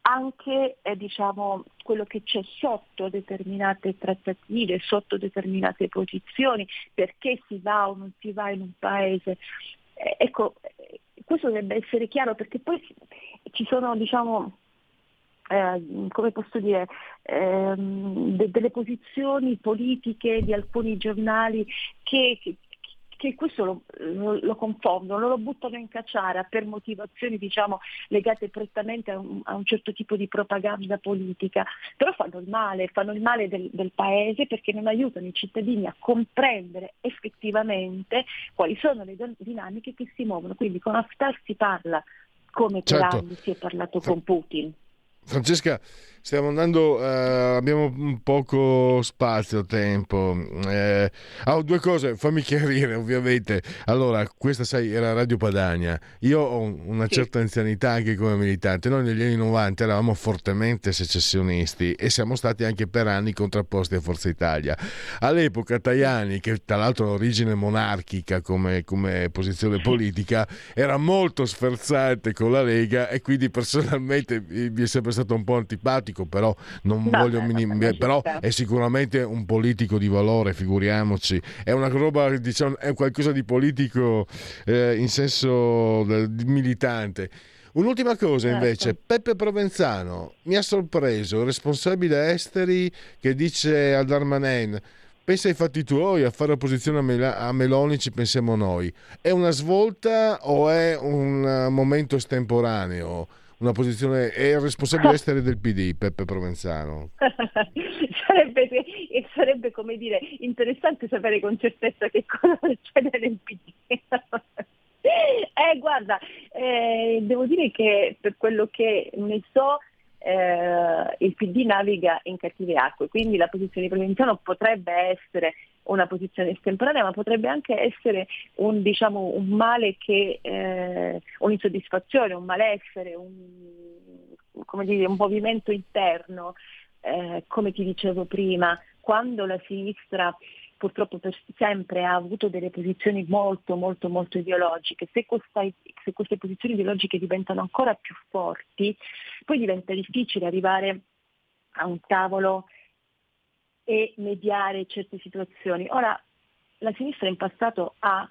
anche eh, diciamo, quello che c'è sotto determinate trattative, sotto determinate posizioni, perché si va o non si va in un paese. Eh, ecco, questo dovrebbe essere chiaro perché poi ci sono, diciamo, eh, come posso dire, ehm, de- delle posizioni politiche di alcuni giornali che, che, che questo lo, lo, lo, confondono, lo buttano in cacciara per motivazioni diciamo, legate prettamente a un, a un, certo tipo di propaganda politica, però fanno il male, fanno il male del, del, paese perché non aiutano i cittadini a comprendere effettivamente quali sono le dinamiche che si muovono. Quindi con Haftar si parla come per certo. anni si è parlato con Putin. Francesca, stiamo andando, uh, abbiamo un poco spazio, tempo. Eh, oh, due cose, fammi chiarire ovviamente. Allora, questa sai, era Radio Padania. Io ho una certa anzianità anche come militante. Noi negli anni 90 eravamo fortemente secessionisti e siamo stati anche per anni contrapposti a Forza Italia. All'epoca Tajani, che tra l'altro ha origine monarchica come, come posizione politica, era molto sferzante con la Lega e quindi personalmente mi è sempre stato un po' antipatico, però non No, voglio no, minim- però è sicuramente un politico di valore, figuriamoci. È una roba, diciamo, è qualcosa di politico eh, in senso del- militante. Un'ultima cosa Certo. invece, Peppe Provenzano mi ha sorpreso, il responsabile esteri che dice al Darmanin pensa ai fatti tuoi, a fare opposizione a, Mela- a Meloni ci pensiamo noi. È una svolta o è un eh, momento estemporaneo? Una posizione, è il responsabile esteri del PD, Peppe Provenzano. sarebbe, sarebbe come dire interessante sapere con certezza che cosa succede nel PD. eh, guarda, eh, devo dire che per quello che ne so eh, il PD naviga in cattive acque, quindi la posizione di Provenzano potrebbe essere una posizione estemporanea, ma potrebbe anche essere un, diciamo, un male che, eh, un'insoddisfazione, un malessere, un, dire, un movimento interno, eh, come ti dicevo prima, quando la sinistra purtroppo per sempre ha avuto delle posizioni molto molto molto ideologiche, se, questa- se queste posizioni ideologiche diventano ancora più forti, poi diventa difficile arrivare a un tavolo e mediare certe situazioni. Ora, la sinistra in passato ha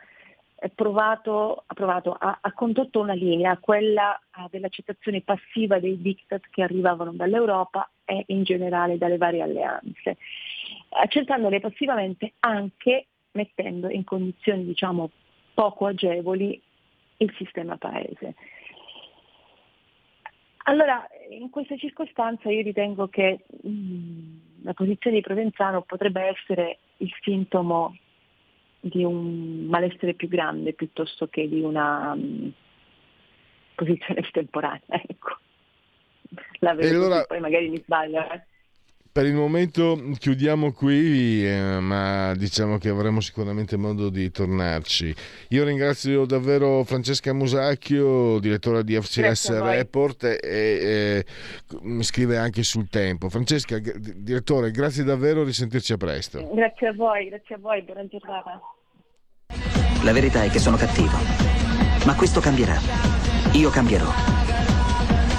provato, ha, provato, ha, ha condotto una linea, quella ah, dell'accettazione passiva dei diktat che arrivavano dall'Europa e in generale dalle varie alleanze, accettandole passivamente anche mettendo in condizioni diciamo poco agevoli il sistema paese. Allora, in questa circostanza io ritengo che mh, la posizione di Provenzano potrebbe essere il sintomo di un malessere più grande piuttosto che di una mh, posizione estemporanea. Ecco. La vedo allora- poi magari mi sbaglio. eh. Per il momento chiudiamo qui, eh, ma diciamo che avremo sicuramente modo di tornarci. Io ringrazio davvero Francesca Musacchio, direttore di FCS. Report, e, e mi scrive anche sul tempo. Francesca, g- direttore, grazie davvero, risentirci a presto. Grazie a voi, grazie a voi, buona giornata. La verità è che sono cattivo. Ma questo cambierà. Io cambierò.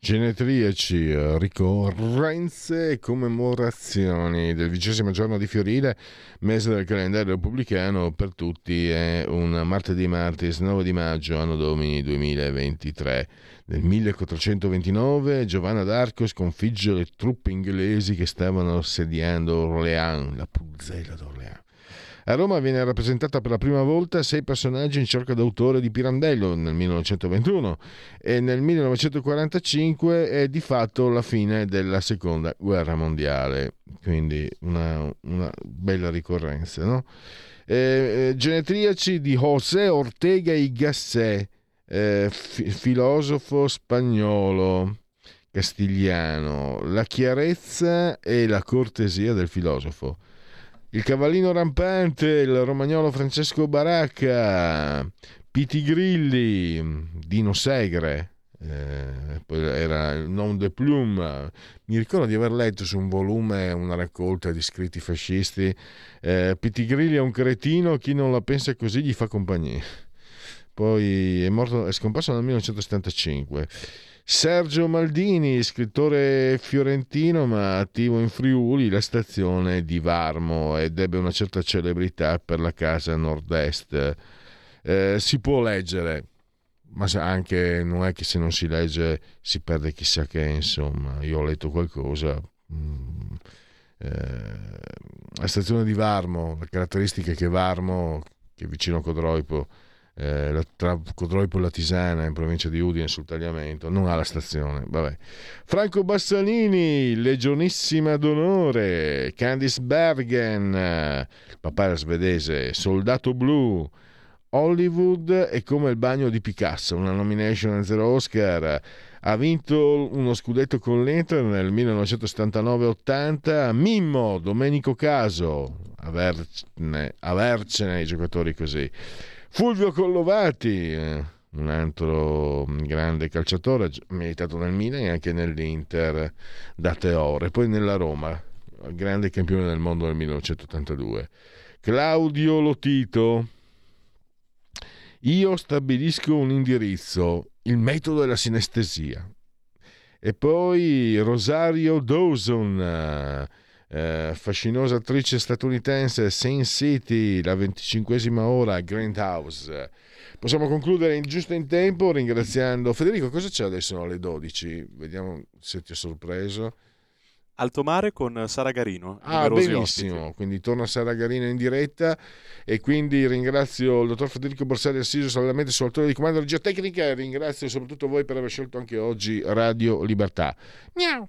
Genetriaci, eh, ricorrenze e commemorazioni del vicesimo giorno di Fiorile, mese del calendario repubblicano per tutti è un martedì martis 9 di maggio, anno domini 2023. Nel 1429 Giovanna d'Arco sconfigge le truppe inglesi che stavano assediando Orléans, la puzzella d'Orléans. A Roma viene rappresentata per la prima volta sei personaggi in cerca d'autore di Pirandello nel 1921 e nel 1945 è di fatto la fine della seconda guerra mondiale, quindi una, una bella ricorrenza. No? Eh, eh, genetriaci di José Ortega y Gasset, eh, fi- filosofo spagnolo castigliano, la chiarezza e la cortesia del filosofo. Il cavallino rampante, il romagnolo Francesco Baracca, Piti Grilli, Dino Segre, eh, era il nom de plume. Mi ricordo di aver letto su un volume una raccolta di scritti fascisti. Eh, Piti Grilli è un cretino, chi non la pensa così gli fa compagnia. Poi è, morto, è scomparso nel 1975. Sergio Maldini, scrittore fiorentino ma attivo in Friuli, la stazione di Varmo ed ebbe una certa celebrità per la casa nord-est. Eh, si può leggere, ma anche non è che se non si legge si perde chissà che, insomma, io ho letto qualcosa. mm, eh, la stazione di Varmo, la caratteristica è che Varmo, che è vicino a Codroipo, eh, tra Codroipo e la Tisana in provincia di Udine sul tagliamento, non ha la stazione. Vabbè. Franco Bassanini, Legionissima d'onore, Candice Bergen, papà era svedese, Soldato Blu. Hollywood è come il bagno di Picasso, una nomination e zero Oscar. Ha vinto uno scudetto con l'Inter nel 1979-80. Mimmo, Domenico Caso, avercene, avercene i giocatori così. Fulvio Collovati, eh, un altro grande calciatore, militato nel Milan e anche nell'Inter da Teore, poi nella Roma, grande campione del mondo nel 1982. Claudio Lotito, io stabilisco un indirizzo, il metodo della sinestesia. E poi Rosario Dawson, eh, fascinosa attrice statunitense, Sin City, la venticinquesima ora, Grand House. Possiamo concludere in giusto in tempo ringraziando Federico. Cosa c'è adesso alle 12? Vediamo se ti ho sorpreso. Alto Mare con Sara Garino. Ah, benissimo. Ospiti. Quindi torna Sara Garino in diretta e quindi ringrazio il dottor Federico Borsari assiso solamente sull'autore di comando della regia tecnica e ringrazio soprattutto voi per aver scelto anche oggi Radio Libertà. Miau.